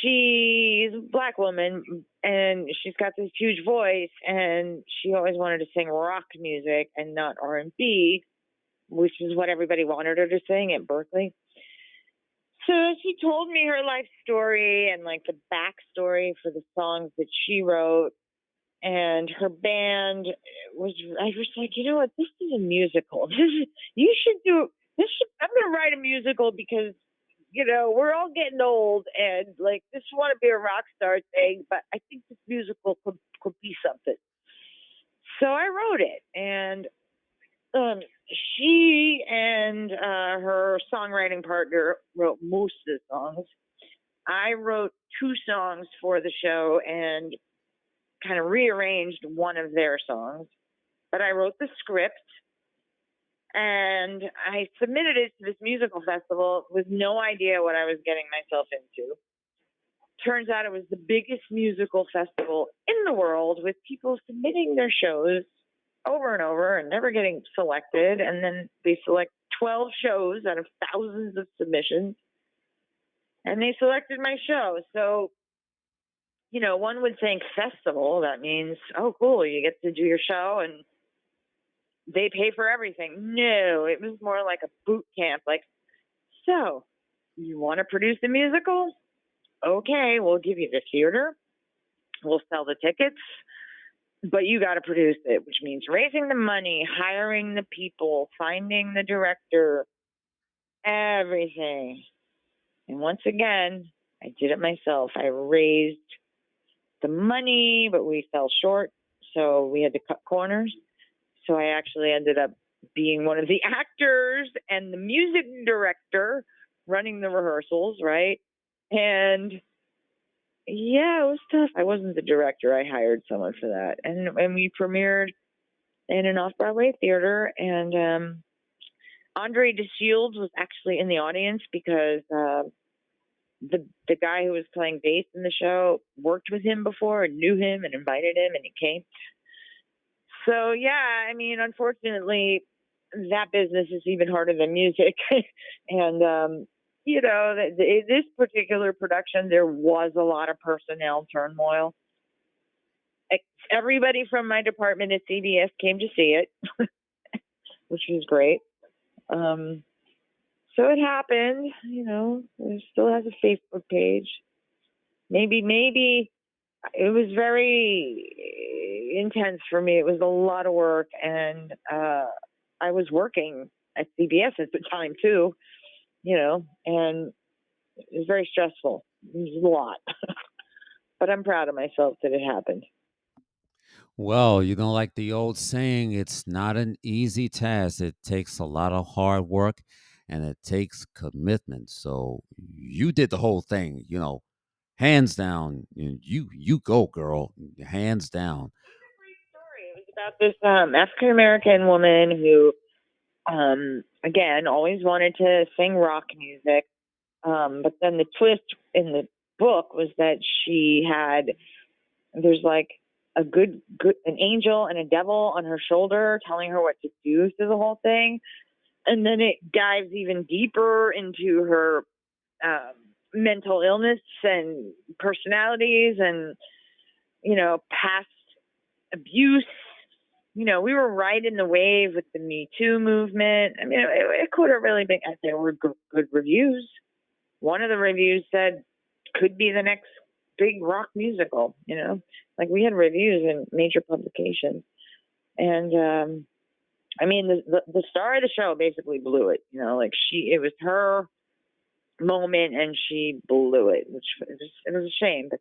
she's a black woman and she's got this huge voice and she always wanted to sing rock music and not R&B which is what everybody wanted her to sing at Berklee. so she told me her life story and like the backstory for the songs that she wrote and her band was I was like, you know what, this is a musical. This is you should do this should I'm gonna write a musical because you know, we're all getting old and like just want to be a rock star thing, but I think this musical could could be something. So I wrote it and um, she and uh, her songwriting partner wrote most of the songs. I wrote two songs for the show and kind of rearranged one of their songs, but I wrote the script and I submitted it to this musical festival with no idea what I was getting myself into. Turns out it was the biggest musical festival in the world with people submitting their shows over and over and never getting selected. And then they select 12 shows out of thousands of submissions. And they selected my show. So, you know, one would think festival, that means, oh, cool, you get to do your show and they pay for everything. No, it was more like a boot camp. Like, so you want to produce a musical? Okay, we'll give you the theater, we'll sell the tickets, but you got to produce it, which means raising the money, hiring the people, finding the director, everything. And once again, I did it myself. I raised the money, but we fell short. So we had to cut corners. So I actually ended up being one of the actors and the music director running the rehearsals, right? And yeah, it was tough. I wasn't the director. I hired someone for that. And and we premiered in an off Broadway theater and um Andre de Shields was actually in the audience because uh, the the guy who was playing bass in the show worked with him before and knew him and invited him and he came. So yeah, I mean, unfortunately, that business is even harder than music, and um, you know, this particular production, there was a lot of personnel turmoil. Everybody from my department at CBS came to see it, which was great. Um, so it happened, you know, it still has a Facebook page. Maybe, maybe it was very intense for me. It was a lot of work, and uh, I was working at CBS at the time too, you know, and it was very stressful. It was a lot, but I'm proud of myself that it happened. Well, you know, like the old saying, it's not an easy task. It takes a lot of hard work and it takes commitment. So you did the whole thing, you know, hands down. You you go, girl, hands down. It was about this um, African American woman who, um, again, always wanted to sing rock music, um, but then the twist in the book was that she had there's like a good good an angel and a devil on her shoulder telling her what to do through the whole thing and then it dives even deeper into her um, mental illness and personalities and you know past abuse. You know we were right in the wave with the me too movement. I mean it, it could have really been there were good, good reviews. One of the reviews said could be the next big rock musical you know? Like we had reviews in major publications. And um i mean the, the the star of the show basically blew it you know? Like she it was her moment and she blew it, which it was, it was a shame, but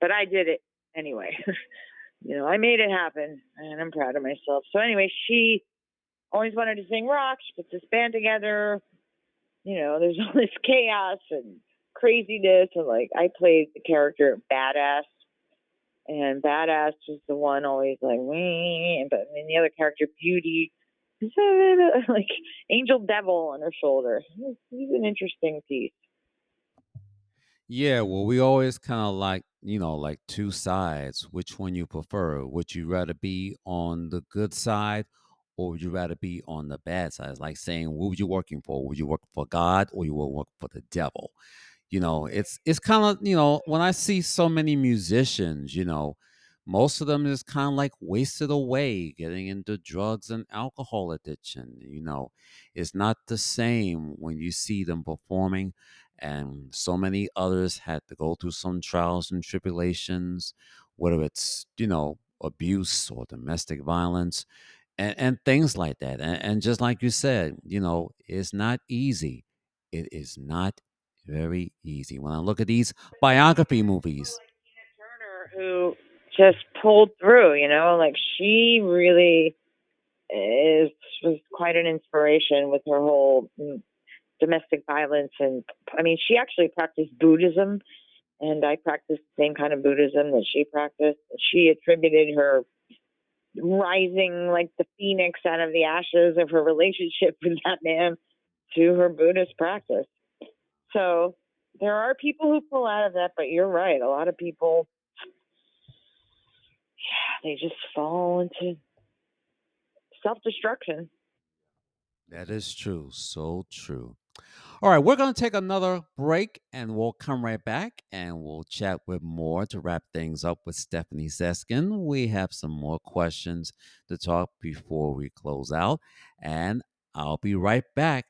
but I did it anyway. you know, I made it happen, and I'm proud of myself. So anyway, she always wanted to sing rock. She puts this band together. You know, there's all this chaos and craziness, and like I played the character Badass, and Badass was the one always like, Wee, but then the other character Beauty like angel devil on her shoulder. He's an interesting piece. Yeah, well, we always kind of like, you know, like two sides. Which one you prefer? Would you rather be on the good side or would you rather be on the bad side? It's like saying, what were you working for? Would you work for God or you will work for the devil? You know, it's it's kind of, you know, when I see so many musicians, you know, most of them is kind of like wasted away getting into drugs and alcohol addiction you know? It's not the same when you see them performing and so many others had to go through some trials and tribulations whether it's you know abuse or domestic violence and, and things like that and, and just like you said you know it's not easy. It is not very easy. When i look at these biography movies who just pulled through, you know, like she really is was quite an inspiration with her whole mm, domestic violence and I mean she actually practiced Buddhism and I practiced the same kind of Buddhism that she practiced. She attributed her rising like the phoenix out of the ashes of her relationship with that man to her Buddhist practice. So there are people who pull out of that, but you're right. A lot of people they just fall into self destruction. That is true. So true. All right, we're going to take another break and we'll come right back and we'll chat with more to wrap things up with Stefanie Seskin. We have some more questions to talk before we close out. And I'll be right back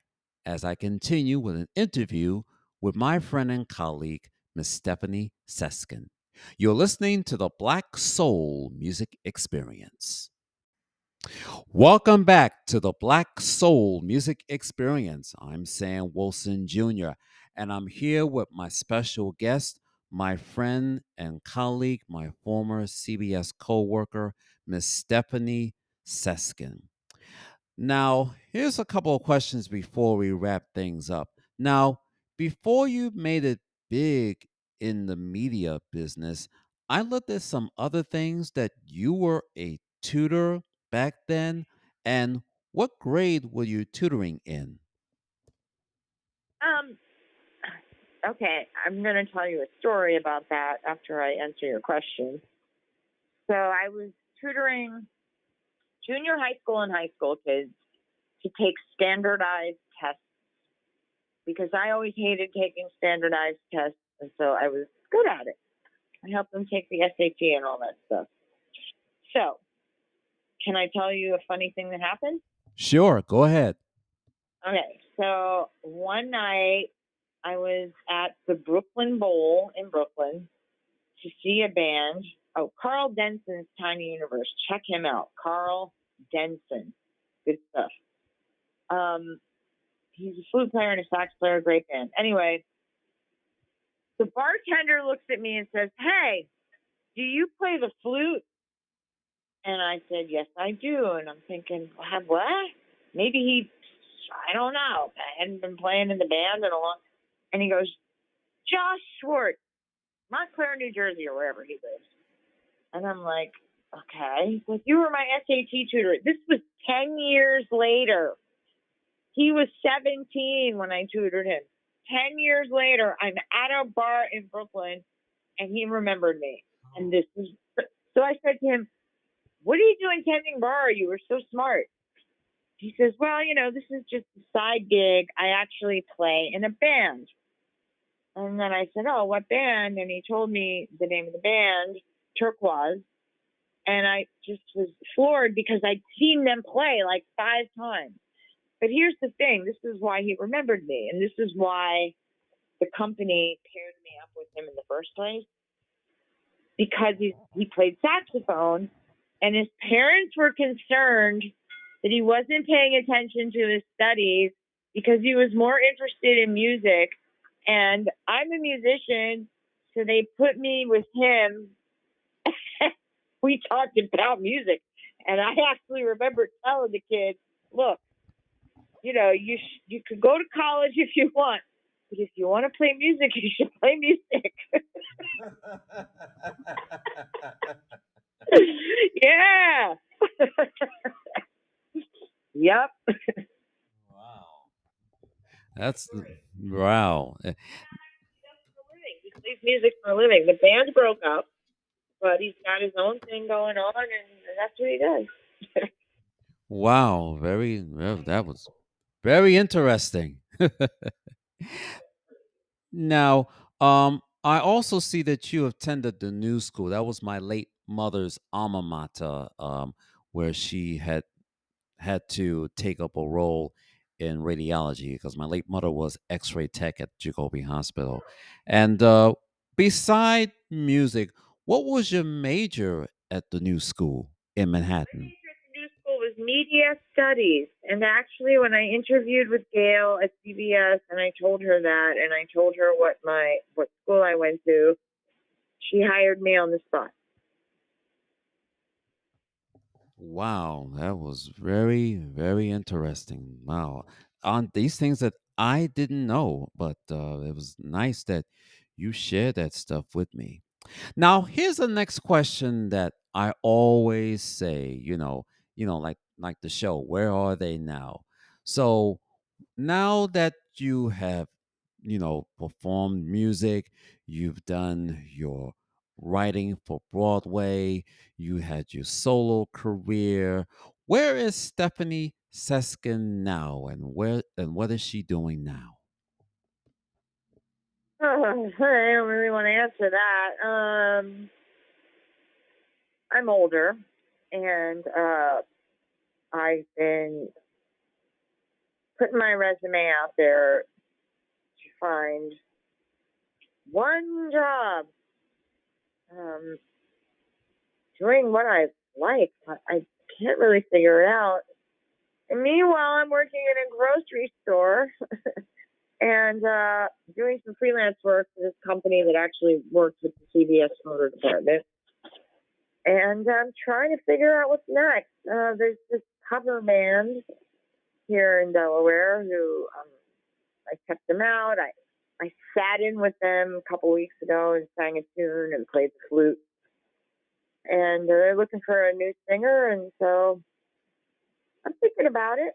as I continue with an interview with my friend and colleague, Miss Stefanie Seskin. You're listening to the Black Soul Music Experience. Welcome back to the Black Soul Music Experience. I'm Sam Wilson Jr., and I'm here with my special guest, my friend and colleague, my former CBS co worker, Miss Stefanie Seskin. Now, here's a couple of questions before we wrap things up. Now, before you made it big in the media business, I looked at some other things that you were a tutor back then. And what grade were you tutoring in? Um, okay, I'm going to tell you a story about that after I answer your question. So I was tutoring junior high school and high school kids to take standardized tests because I always hated taking standardized tests and so I was good at it. I helped them take the SAT and all that stuff. So, can I tell you a funny thing that happened? Sure, go ahead. Okay, so one night I was at the Brooklyn Bowl in Brooklyn to see a band. Oh, Karl Denson's Tiny Universe. Check him out. Karl Denson. Good stuff. Um, he's a flute player and a sax player, great band. Anyway, the bartender looks at me and says, Hey, do you play the flute? And I said, Yes, I do. And I'm thinking, What? Maybe he, I don't know. I hadn't been playing in the band in a long And he goes, Josh Schwartz, Montclair, New Jersey, or wherever he lives. And I'm like, Okay. Like, you were my SAT tutor. This was 10 years later. He was 17 when I tutored him. 10 years later, I'm at a bar in Brooklyn and he remembered me. And this is so I said to him, What are you doing tending bar? You were so smart. he says, Well, you know, this is just a side gig. I actually play in a band. And then I said, Oh, what band? And he told me the name of the band, Turkuaz. And I just was floored because I'd seen them play like five times. But here's the thing this is why he remembered me. And this is why the company paired me up with him in the first place. Because he, he played saxophone and his parents were concerned that he wasn't paying attention to his studies because he was more interested in music. And I'm a musician, so they put me with him. we talked about music, and I actually remember telling the kid, "Look, you know, you sh- you could go to college if you want, but if you want to play music, you should play music." yeah. Yep. wow. That's wow. He plays music for a living. The band broke up, but he's got his own thing going on, and that's what he does. wow, very that was very interesting. now, um, I also see that you attended the new school. That was my late mother's alma mater, um, where she had had to take up a role in radiology because my late mother was X-ray tech at Jacobi Hospital. And uh, beside music, what was your major at the new school in Manhattan? My major at the new school was media studies. And actually, when I interviewed with Gail at CBS and I told her that, and I told her what my what school I went to, she hired me on the spot. Wow, that was very, very interesting. Wow. On these things that I didn't know, but uh, it was nice that you shared that stuff with me. Now, here's the next question that I always say, you know, you know, like like the show, where are they now? So now that you have, you know, performed music, you've done your writing for Broadway, you had your solo career. Where is Stefanie Seskin now and where and what is she doing now? I don't really want to answer that. Um, I'm older and uh, I've been putting my resume out there to find one job um, doing what I like. But I can't really figure it out. And meanwhile, I'm working in a grocery store and uh, doing some freelance work for this company that actually works with the CBS Motor department. And I'm trying to figure out what's next. Uh, there's this cover band here in Delaware who um, I checked them out. I I sat in with them a couple weeks ago and sang a tune and played the flute. And they're looking for a new singer, and so I'm thinking about it.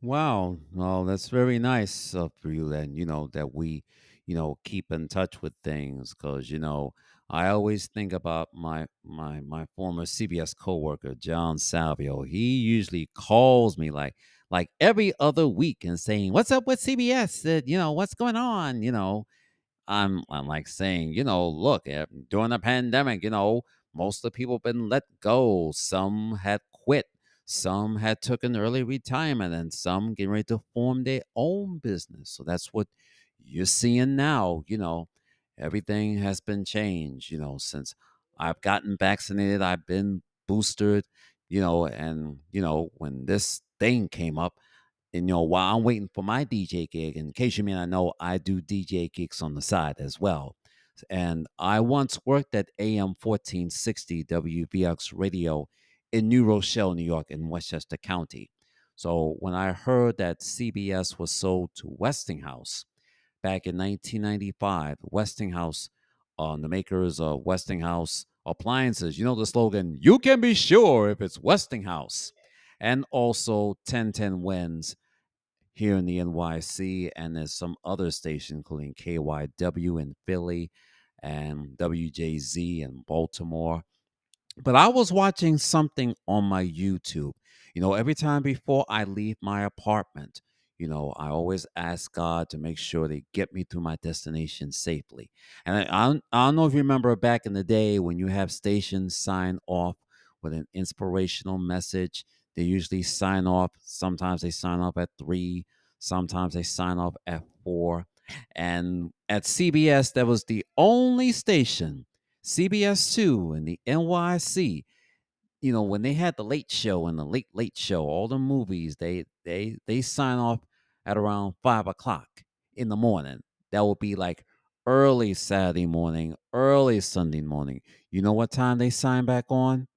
Wow. Well, that's very nice of you, and you know that we, you know, keep in touch with things because you know I always think about my my my former CBS coworker John Salvio. He usually calls me like like every other week and saying, "What's up with CBS? Uh, you know, what's going on?" You know, I'm I'm like saying, you know, look, eh, during the pandemic, you know, most of the people have been let go. Some had quit. Some had took an early retirement, and some getting ready to form their own business. So that's what you're seeing now. You know, everything has been changed. You know, since I've gotten vaccinated, I've been boosted. You know, and you know when this thing came up, and you know while i'm waiting for my dj gig in case you may not know i do dj gigs on the side as well and i once worked at am 1460 wvox radio in new rochelle new york in westchester county so when i heard that cbs was sold to westinghouse back in 1995 westinghouse uh, the makers of westinghouse appliances you know the slogan you can be sure if it's westinghouse and also 1010 wins here in the NYC, and there's some other stations, including KYW in Philly and WJZ in Baltimore. But I was watching something on my YouTube. You know, every time before I leave my apartment, you know, I always ask God to make sure they get me to my destination safely. And I, I, don't, I don't know if you remember back in the day when you have stations sign off with an inspirational message. They usually sign off. Sometimes they sign off at three. Sometimes they sign off at four. And at CBS, that was the only station CBS Two and the NYC. You know, when they had the Late Show and the Late Late Show, all the movies they they they sign off at around five o'clock in the morning. That would be like early Saturday morning, early Sunday morning. You know what time they sign back on?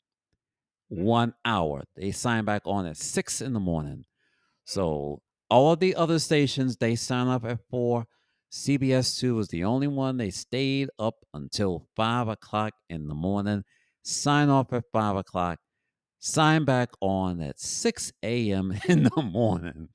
One hour. They sign back on at six in the morning. Mm. So all the other stations they sign up at four. CBS Two was the only one they stayed up until five o'clock in the morning. Sign off at five o'clock. Sign back on at six a.m. in the morning.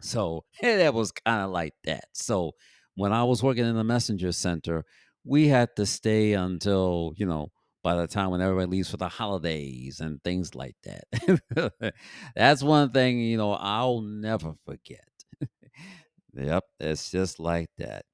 So that was kind of like that. So when I was working in the messenger center, we had to stay until you know by the time when everybody leaves for the holidays and things like that. That's one thing, you know, I'll never forget. yep, it's just like that.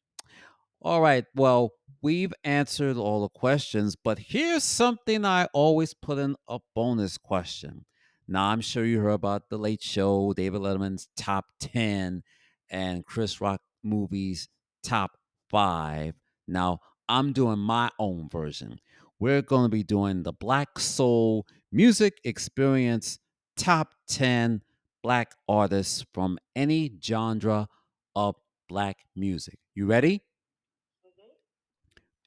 All right, well, we've answered all the questions, but here's something I always put in a bonus question. Now, I'm sure you heard about The Late Show, David Letterman's top 10, and Chris Rock movies top five. Now, I'm doing my own version we're going to be doing the Black Soul Music Experience Top 10 Black Artists from any genre of Black music. You ready?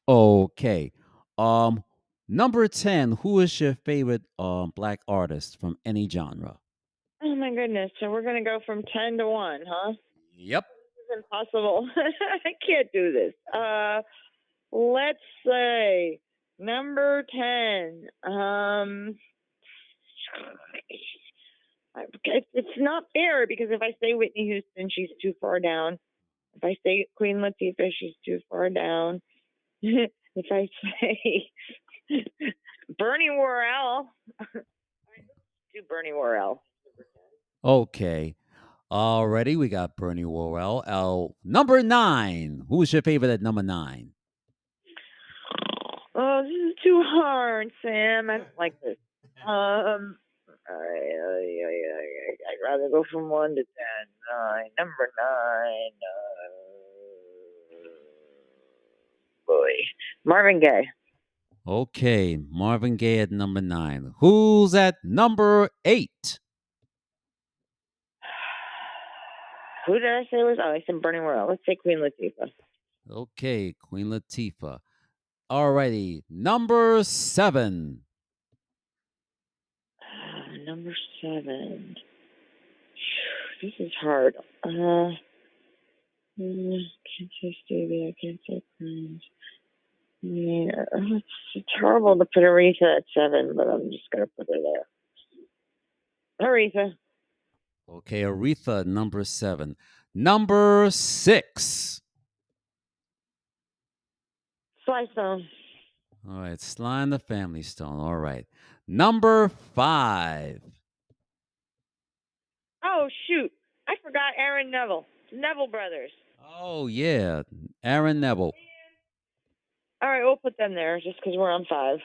Okay. Um, number 10, who is your favorite um, Black artist from any genre? Oh my goodness. So we're going to go from 10 to 1, huh? Yep. This is impossible. I can't do this. Uh, let's say Number 10. Um, it's not fair because if I say Whitney Houston, she's too far down. If I say Queen Latifah, she's too far down. if I say Bernie Worrell, do Bernie Worrell. Okay. Already, we got Bernie Worrell. Uh, number nine. Who's your favorite at number nine? Oh, this is too hard, Sam. I don't like this. Um, I, I, I, I'd rather go from one to ten. Nine, number nine. Uh, boy, Marvin Gaye. Okay, Marvin Gaye at number nine. Who's at number eight? Who did I say was? Oh, I said Bernie Worrell. Let's say Queen Latifah. Okay, Queen Latifah. Alrighty, number seven. Uh, number seven. This is hard. Uh, mm, can't say Stevie. I can't say Prince. Yeah, it's, horrible to put Aretha at seven, but I'm just gonna put her there. Aretha. Okay, Aretha, number seven. Number six. Sly Stone. All right, Sly and the Family Stone. All right. Number five. Oh, shoot. I forgot Aaron Neville. Neville Brothers. Oh, yeah. Aaron Neville. All right, we'll put them there just because we're on five.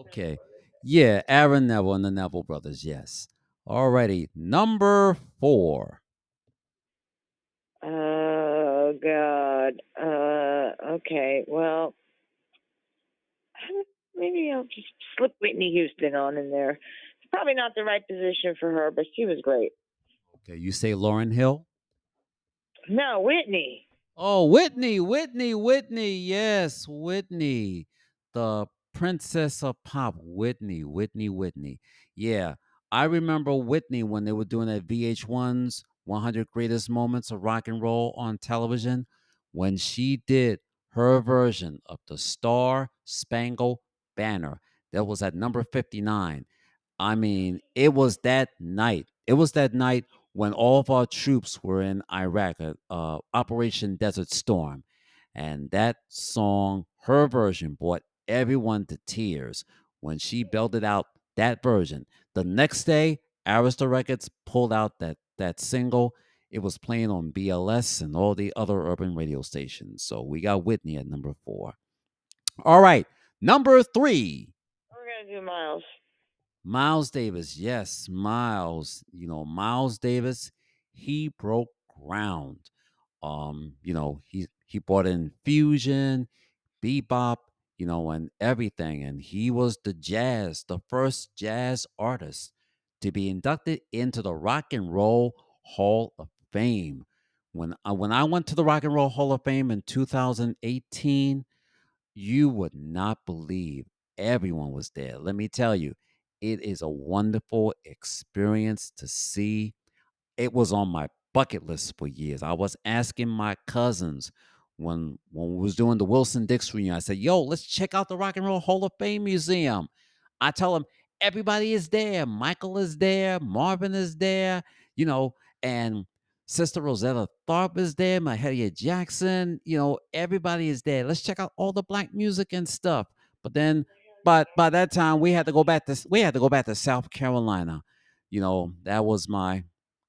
Okay. Yeah, Aaron Neville and the Neville Brothers. Yes. Alrighty. Number four. Oh, God. Uh, okay. Well, maybe I'll just slip Whitney Houston on in there. It's probably not the right position for her, but she was great. Okay, you say Lauryn Hill? No, Whitney. Oh, Whitney, Whitney, Whitney. Yes, Whitney. The princess of pop, Whitney, Whitney, Whitney. Yeah, I remember Whitney when they were doing that VH1's 100 Greatest Moments of Rock and Roll on television. When she did her version of the Star Spangled Banner that was at number 59. I mean, it was that night. It was that night when all of our troops were in Iraq, uh, uh, Operation Desert Storm. And that song, her version, brought everyone to tears when she belted out that version. The next day, Arista Records pulled out that that single. It was playing on BLS and all the other urban radio stations. So we got Whitney at number four. All right, number three. We're gonna do Miles. Miles Davis, yes, Miles. You know, Miles Davis, he broke ground. Um, you know, he he brought in fusion, bebop, you know, and everything. And he was the jazz, the first jazz artist to be inducted into the Rock and Roll Hall of Fame. When I, when I went to the Rock and Roll Hall of Fame in 2018, you would not believe everyone was there. Let me tell you, it is a wonderful experience to see. It was on my bucket list for years. I was asking my cousins when when we was doing the Wilson Dix reunion. I said, "Yo, let's check out the Rock and Roll Hall of Fame Museum." I tell them everybody is there. Michael is there. Marvin is there. You know, and Sister Rosetta Tharpe is there. Mahalia Jackson. You know, everybody is there. Let's check out all the black music and stuff. But then, but by that time, we had to go back to we had to go back to South Carolina. You know, that was my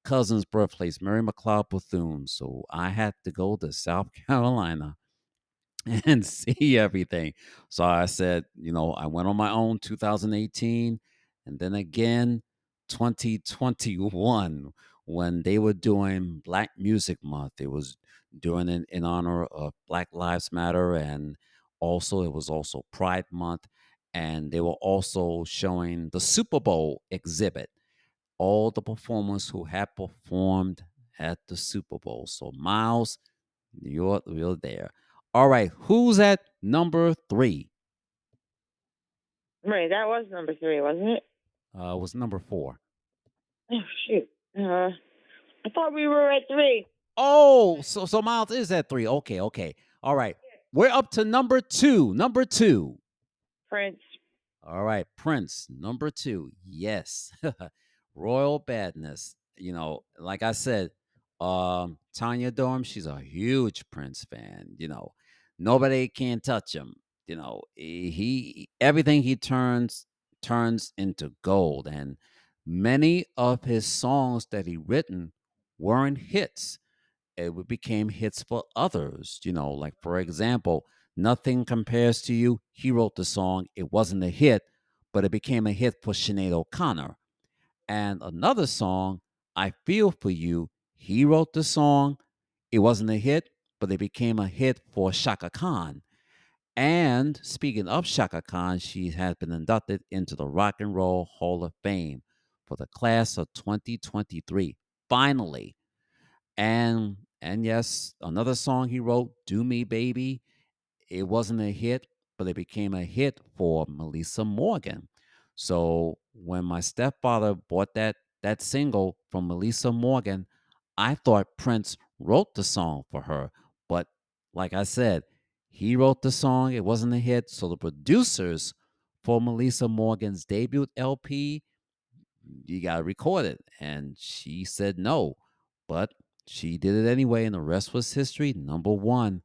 cousin's birthplace, Mary McLeod Bethune. So I had to go to South Carolina and see everything. So I said, you know, I went on my own 2018 and then again 2021 when they were doing Black Music Month. It was doing it in honor of Black Lives Matter and also it was also Pride Month and they were also showing the Super Bowl exhibit all the performers who had performed at the Super Bowl. So Miles, you're you're there. All right, who's at number three? Right, that was number three, wasn't it? Uh, it was number four. Oh shoot! Uh, I thought we were at three. Oh, so so Miles is at three. Okay, okay. All right, we're up to number two. Number two. Prince. All right, Prince, number two. Yes. Royal Badness. You know, like I said, um, Tanya Dorm, she's a huge Prince fan. You know, nobody can touch him. You know, he everything he turns turns into gold, and many of his songs that he written weren't hits. It became hits for others. You know, like for example, "Nothing Compares to You." He wrote the song. It wasn't a hit, but it became a hit for Sinead O'Connor. And another song, I Feel For You, he wrote the song. It wasn't a hit, but it became a hit for Chaka Khan. And speaking of Chaka Khan, she has been inducted into the Rock and Roll Hall of Fame for the class of 2023. Finally. And and yes, another song he wrote, Do Me Baby. It wasn't a hit, but it became a hit for Melisa Morgan. So when my stepfather bought that that single from Melisa Morgan, I thought Prince wrote the song for her. But like I said, he wrote the song. It wasn't a hit. So the producers for Melisa Morgan's debut LP, you got to record it. And she said no. But she did it anyway, and the rest was history. Number one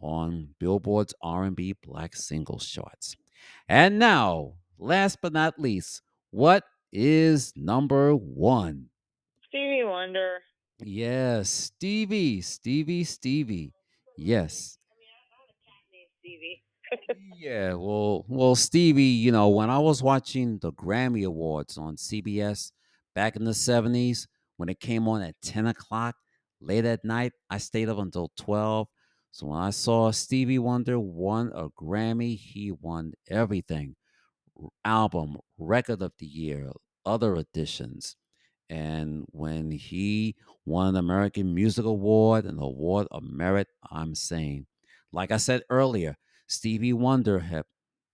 on Billboard's R&B Black Singles charts. And now last but not least, what is number one? Stevie Wonder. Yes, Stevie, Stevie, Stevie. Yes. I mean I I have a cat named Stevie. yeah, well, well, Stevie, you know, when I was watching the Grammy Awards on CBS back in the 70s, when it came on at 10 o'clock late at night, I stayed up until 12. So when I saw Stevie Wonder won a Grammy, he won everything album, record of the year, other editions. And when he won an American Music Award and Award of Merit, I'm saying, like I said earlier, Stevie Wonder had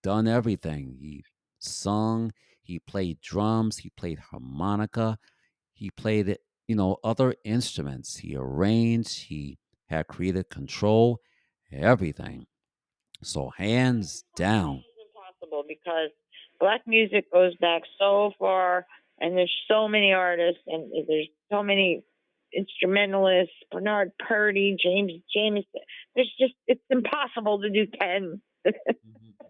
done everything. He sung, he played drums, he played harmonica, he played you know, other instruments. He arranged, he had created control, everything. So hands down. impossible because black music goes back so far, and there's so many artists, and there's so many instrumentalists, Bernard Purdie, James James. There's just it's impossible to do ten. Mm-hmm.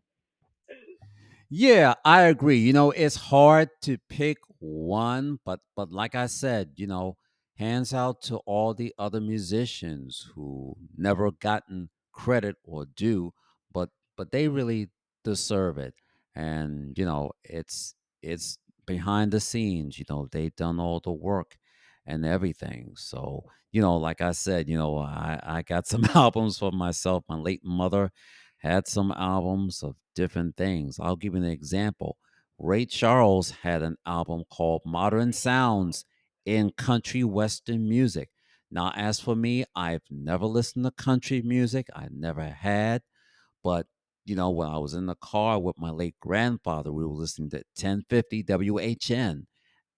Yeah, I agree. You know, it's hard to pick one, but but like I said, you know, hands out to all the other musicians who never gotten credit or due, but but they really deserve it. And you know, it's it's behind the scenes, you know, they've done all the work and everything. So, you know, like I said, you know, I I got some albums for myself. My late mother had some albums of different things. I'll give you an example. Ray Charles had an album called Modern Sounds in Country Western Music. Now, as for me, I've never listened to country music. I never had. But, you know, when I was in the car with my late grandfather, we were listening to 1050 WHN.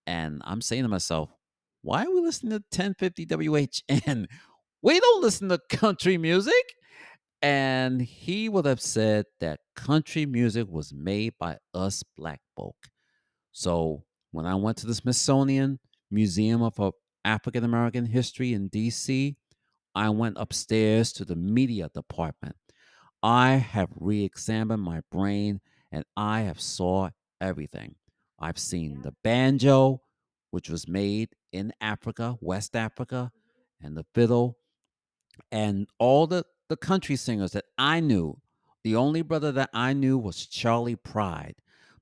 And I'm saying to myself, why are we listening to 1050 WHN? We don't listen to country music. And he would have said that country music was made by us black folk. So when I went to the Smithsonian Museum of African American History in DC, I went upstairs to the media department. I have re-examined my brain and I have saw everything. I've seen the banjo, which was made in Africa, West Africa, and the fiddle and all the the country singers that I knew, the only brother that I knew was Charley Pride.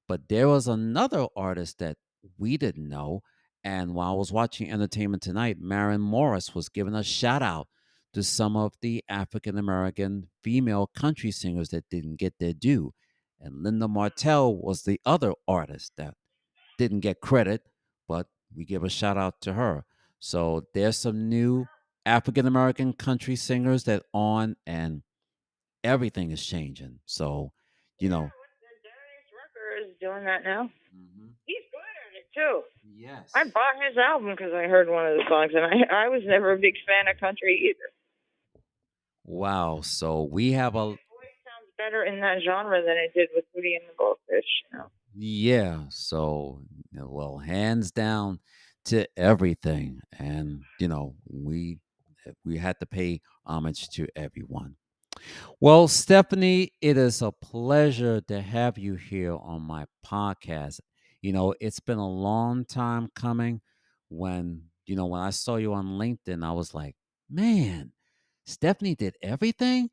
But there was another artist that we didn't know. And while I was watching Entertainment Tonight, Maren Morris was giving a shout out to some of the African American female country singers that didn't get their due. And Linda Martell was the other artist that didn't get credit, but we give a shout out to her. So there's some new African American country singers that on and everything is changing. So, you know, Darius Rucker is doing that now. Mhm. He's good at it too. yes. I bought his album because I heard one of the songs, and I I was never a big fan of country either. Wow. So we have a voice sounds better in that genre than it did with Hootie and the Blowfish. You know. yeah. So well, hands down to everything, and you know we we had to pay homage to everyone. Well, Stefanie, it is a pleasure to have you here on my podcast. You know, it's been a long time coming. When, you know, when I saw you on LinkedIn, I was like, man, Stefanie did everything.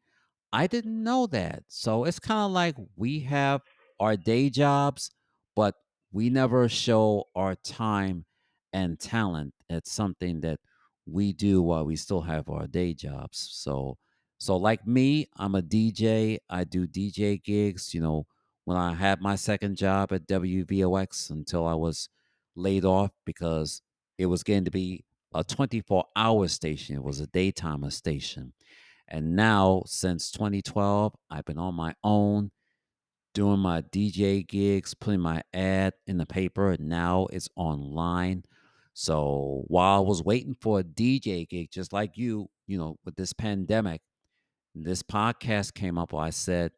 I didn't know that. So it's kind of like we have our day jobs, but we never show our time and talent. It's something that we do while we still have our day jobs. So, so like me, I'm a DJ. I do DJ gigs. You know, when I had my second job at WVOX until I was laid off because it was going to be a 24 hour station. It was a daytimer station and now, since 2012, I've been on my own doing my DJ gigs, putting my ad in the paper. And now it's online. So while I was waiting for a DJ gig, just like you, you know, with this pandemic, this podcast came up. I said,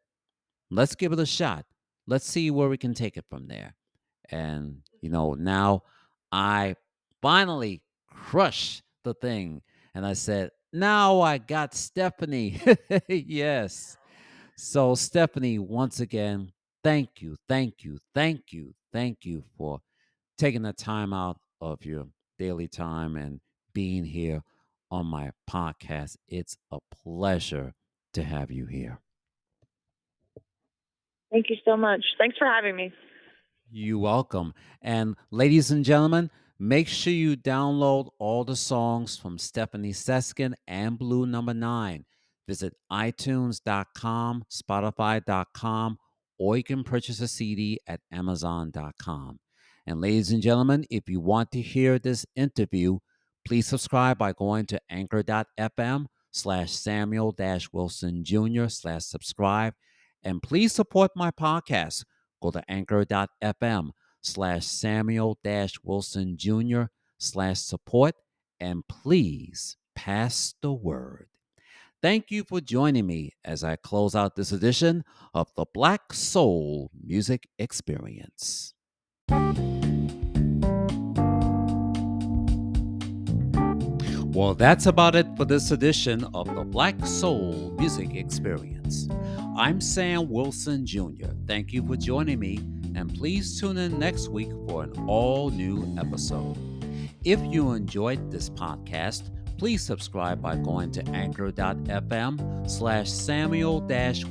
let's give it a shot. Let's see where we can take it from there. And, you know, mm-hmm. now I finally crushed the thing. And I said, now I got Stefanie. yes. So, Stefanie, once again, thank you, thank you, thank you, thank you for taking the time out of your daily time and being here on my podcast. It's a pleasure to have you here. Thank you so much. Thanks for having me. You're welcome. And ladies and gentlemen, make sure you download all the songs from Stefanie Seskin and Blue Number Nine. Visit iTunes.com, Spotify.com, or you can purchase a CD at Amazon.com. And ladies and gentlemen, if you want to hear this interview, please subscribe by going to anchor.fm slash Samuel Wilson Jr. slash subscribe. And please support my podcast. Go to anchor.fm slash Samuel Wilson Jr. slash support. And please pass the word. Thank you for joining me as I close out this edition of the Black Soul Music Experience. Well, that's about it for this edition of the Black Soul Music Experience. I'm Sam Wilson Jr. Thank you for joining me, and please tune in next week for an all new episode. If you enjoyed this podcast, please subscribe by going to anchor.fm slash Samuel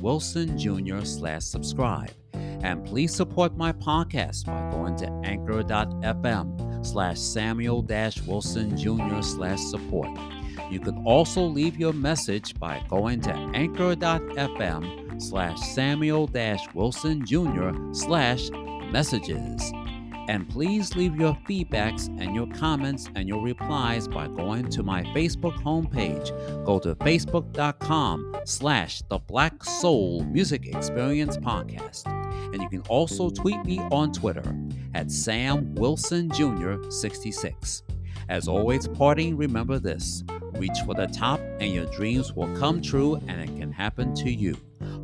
Wilson Jr. slash subscribe. And please support my podcast by going to anchor.fm slash Samuel Wilson Jr. slash support. You can also leave your message by going to anchor.fm slash Samuel Wilson Jr. slash messages. And please leave your feedbacks and your comments and your replies by going to my Facebook homepage. Go to facebook.com slash the Black Soul Music Experience Podcast. And you can also tweet me on Twitter at Sam Wilson Jr. 66. As always, parting, remember this reach for the top, and your dreams will come true, and it can happen to you.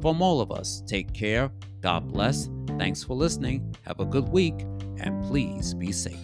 From all of us, take care. God bless. Thanks for listening. Have a good week and please be safe.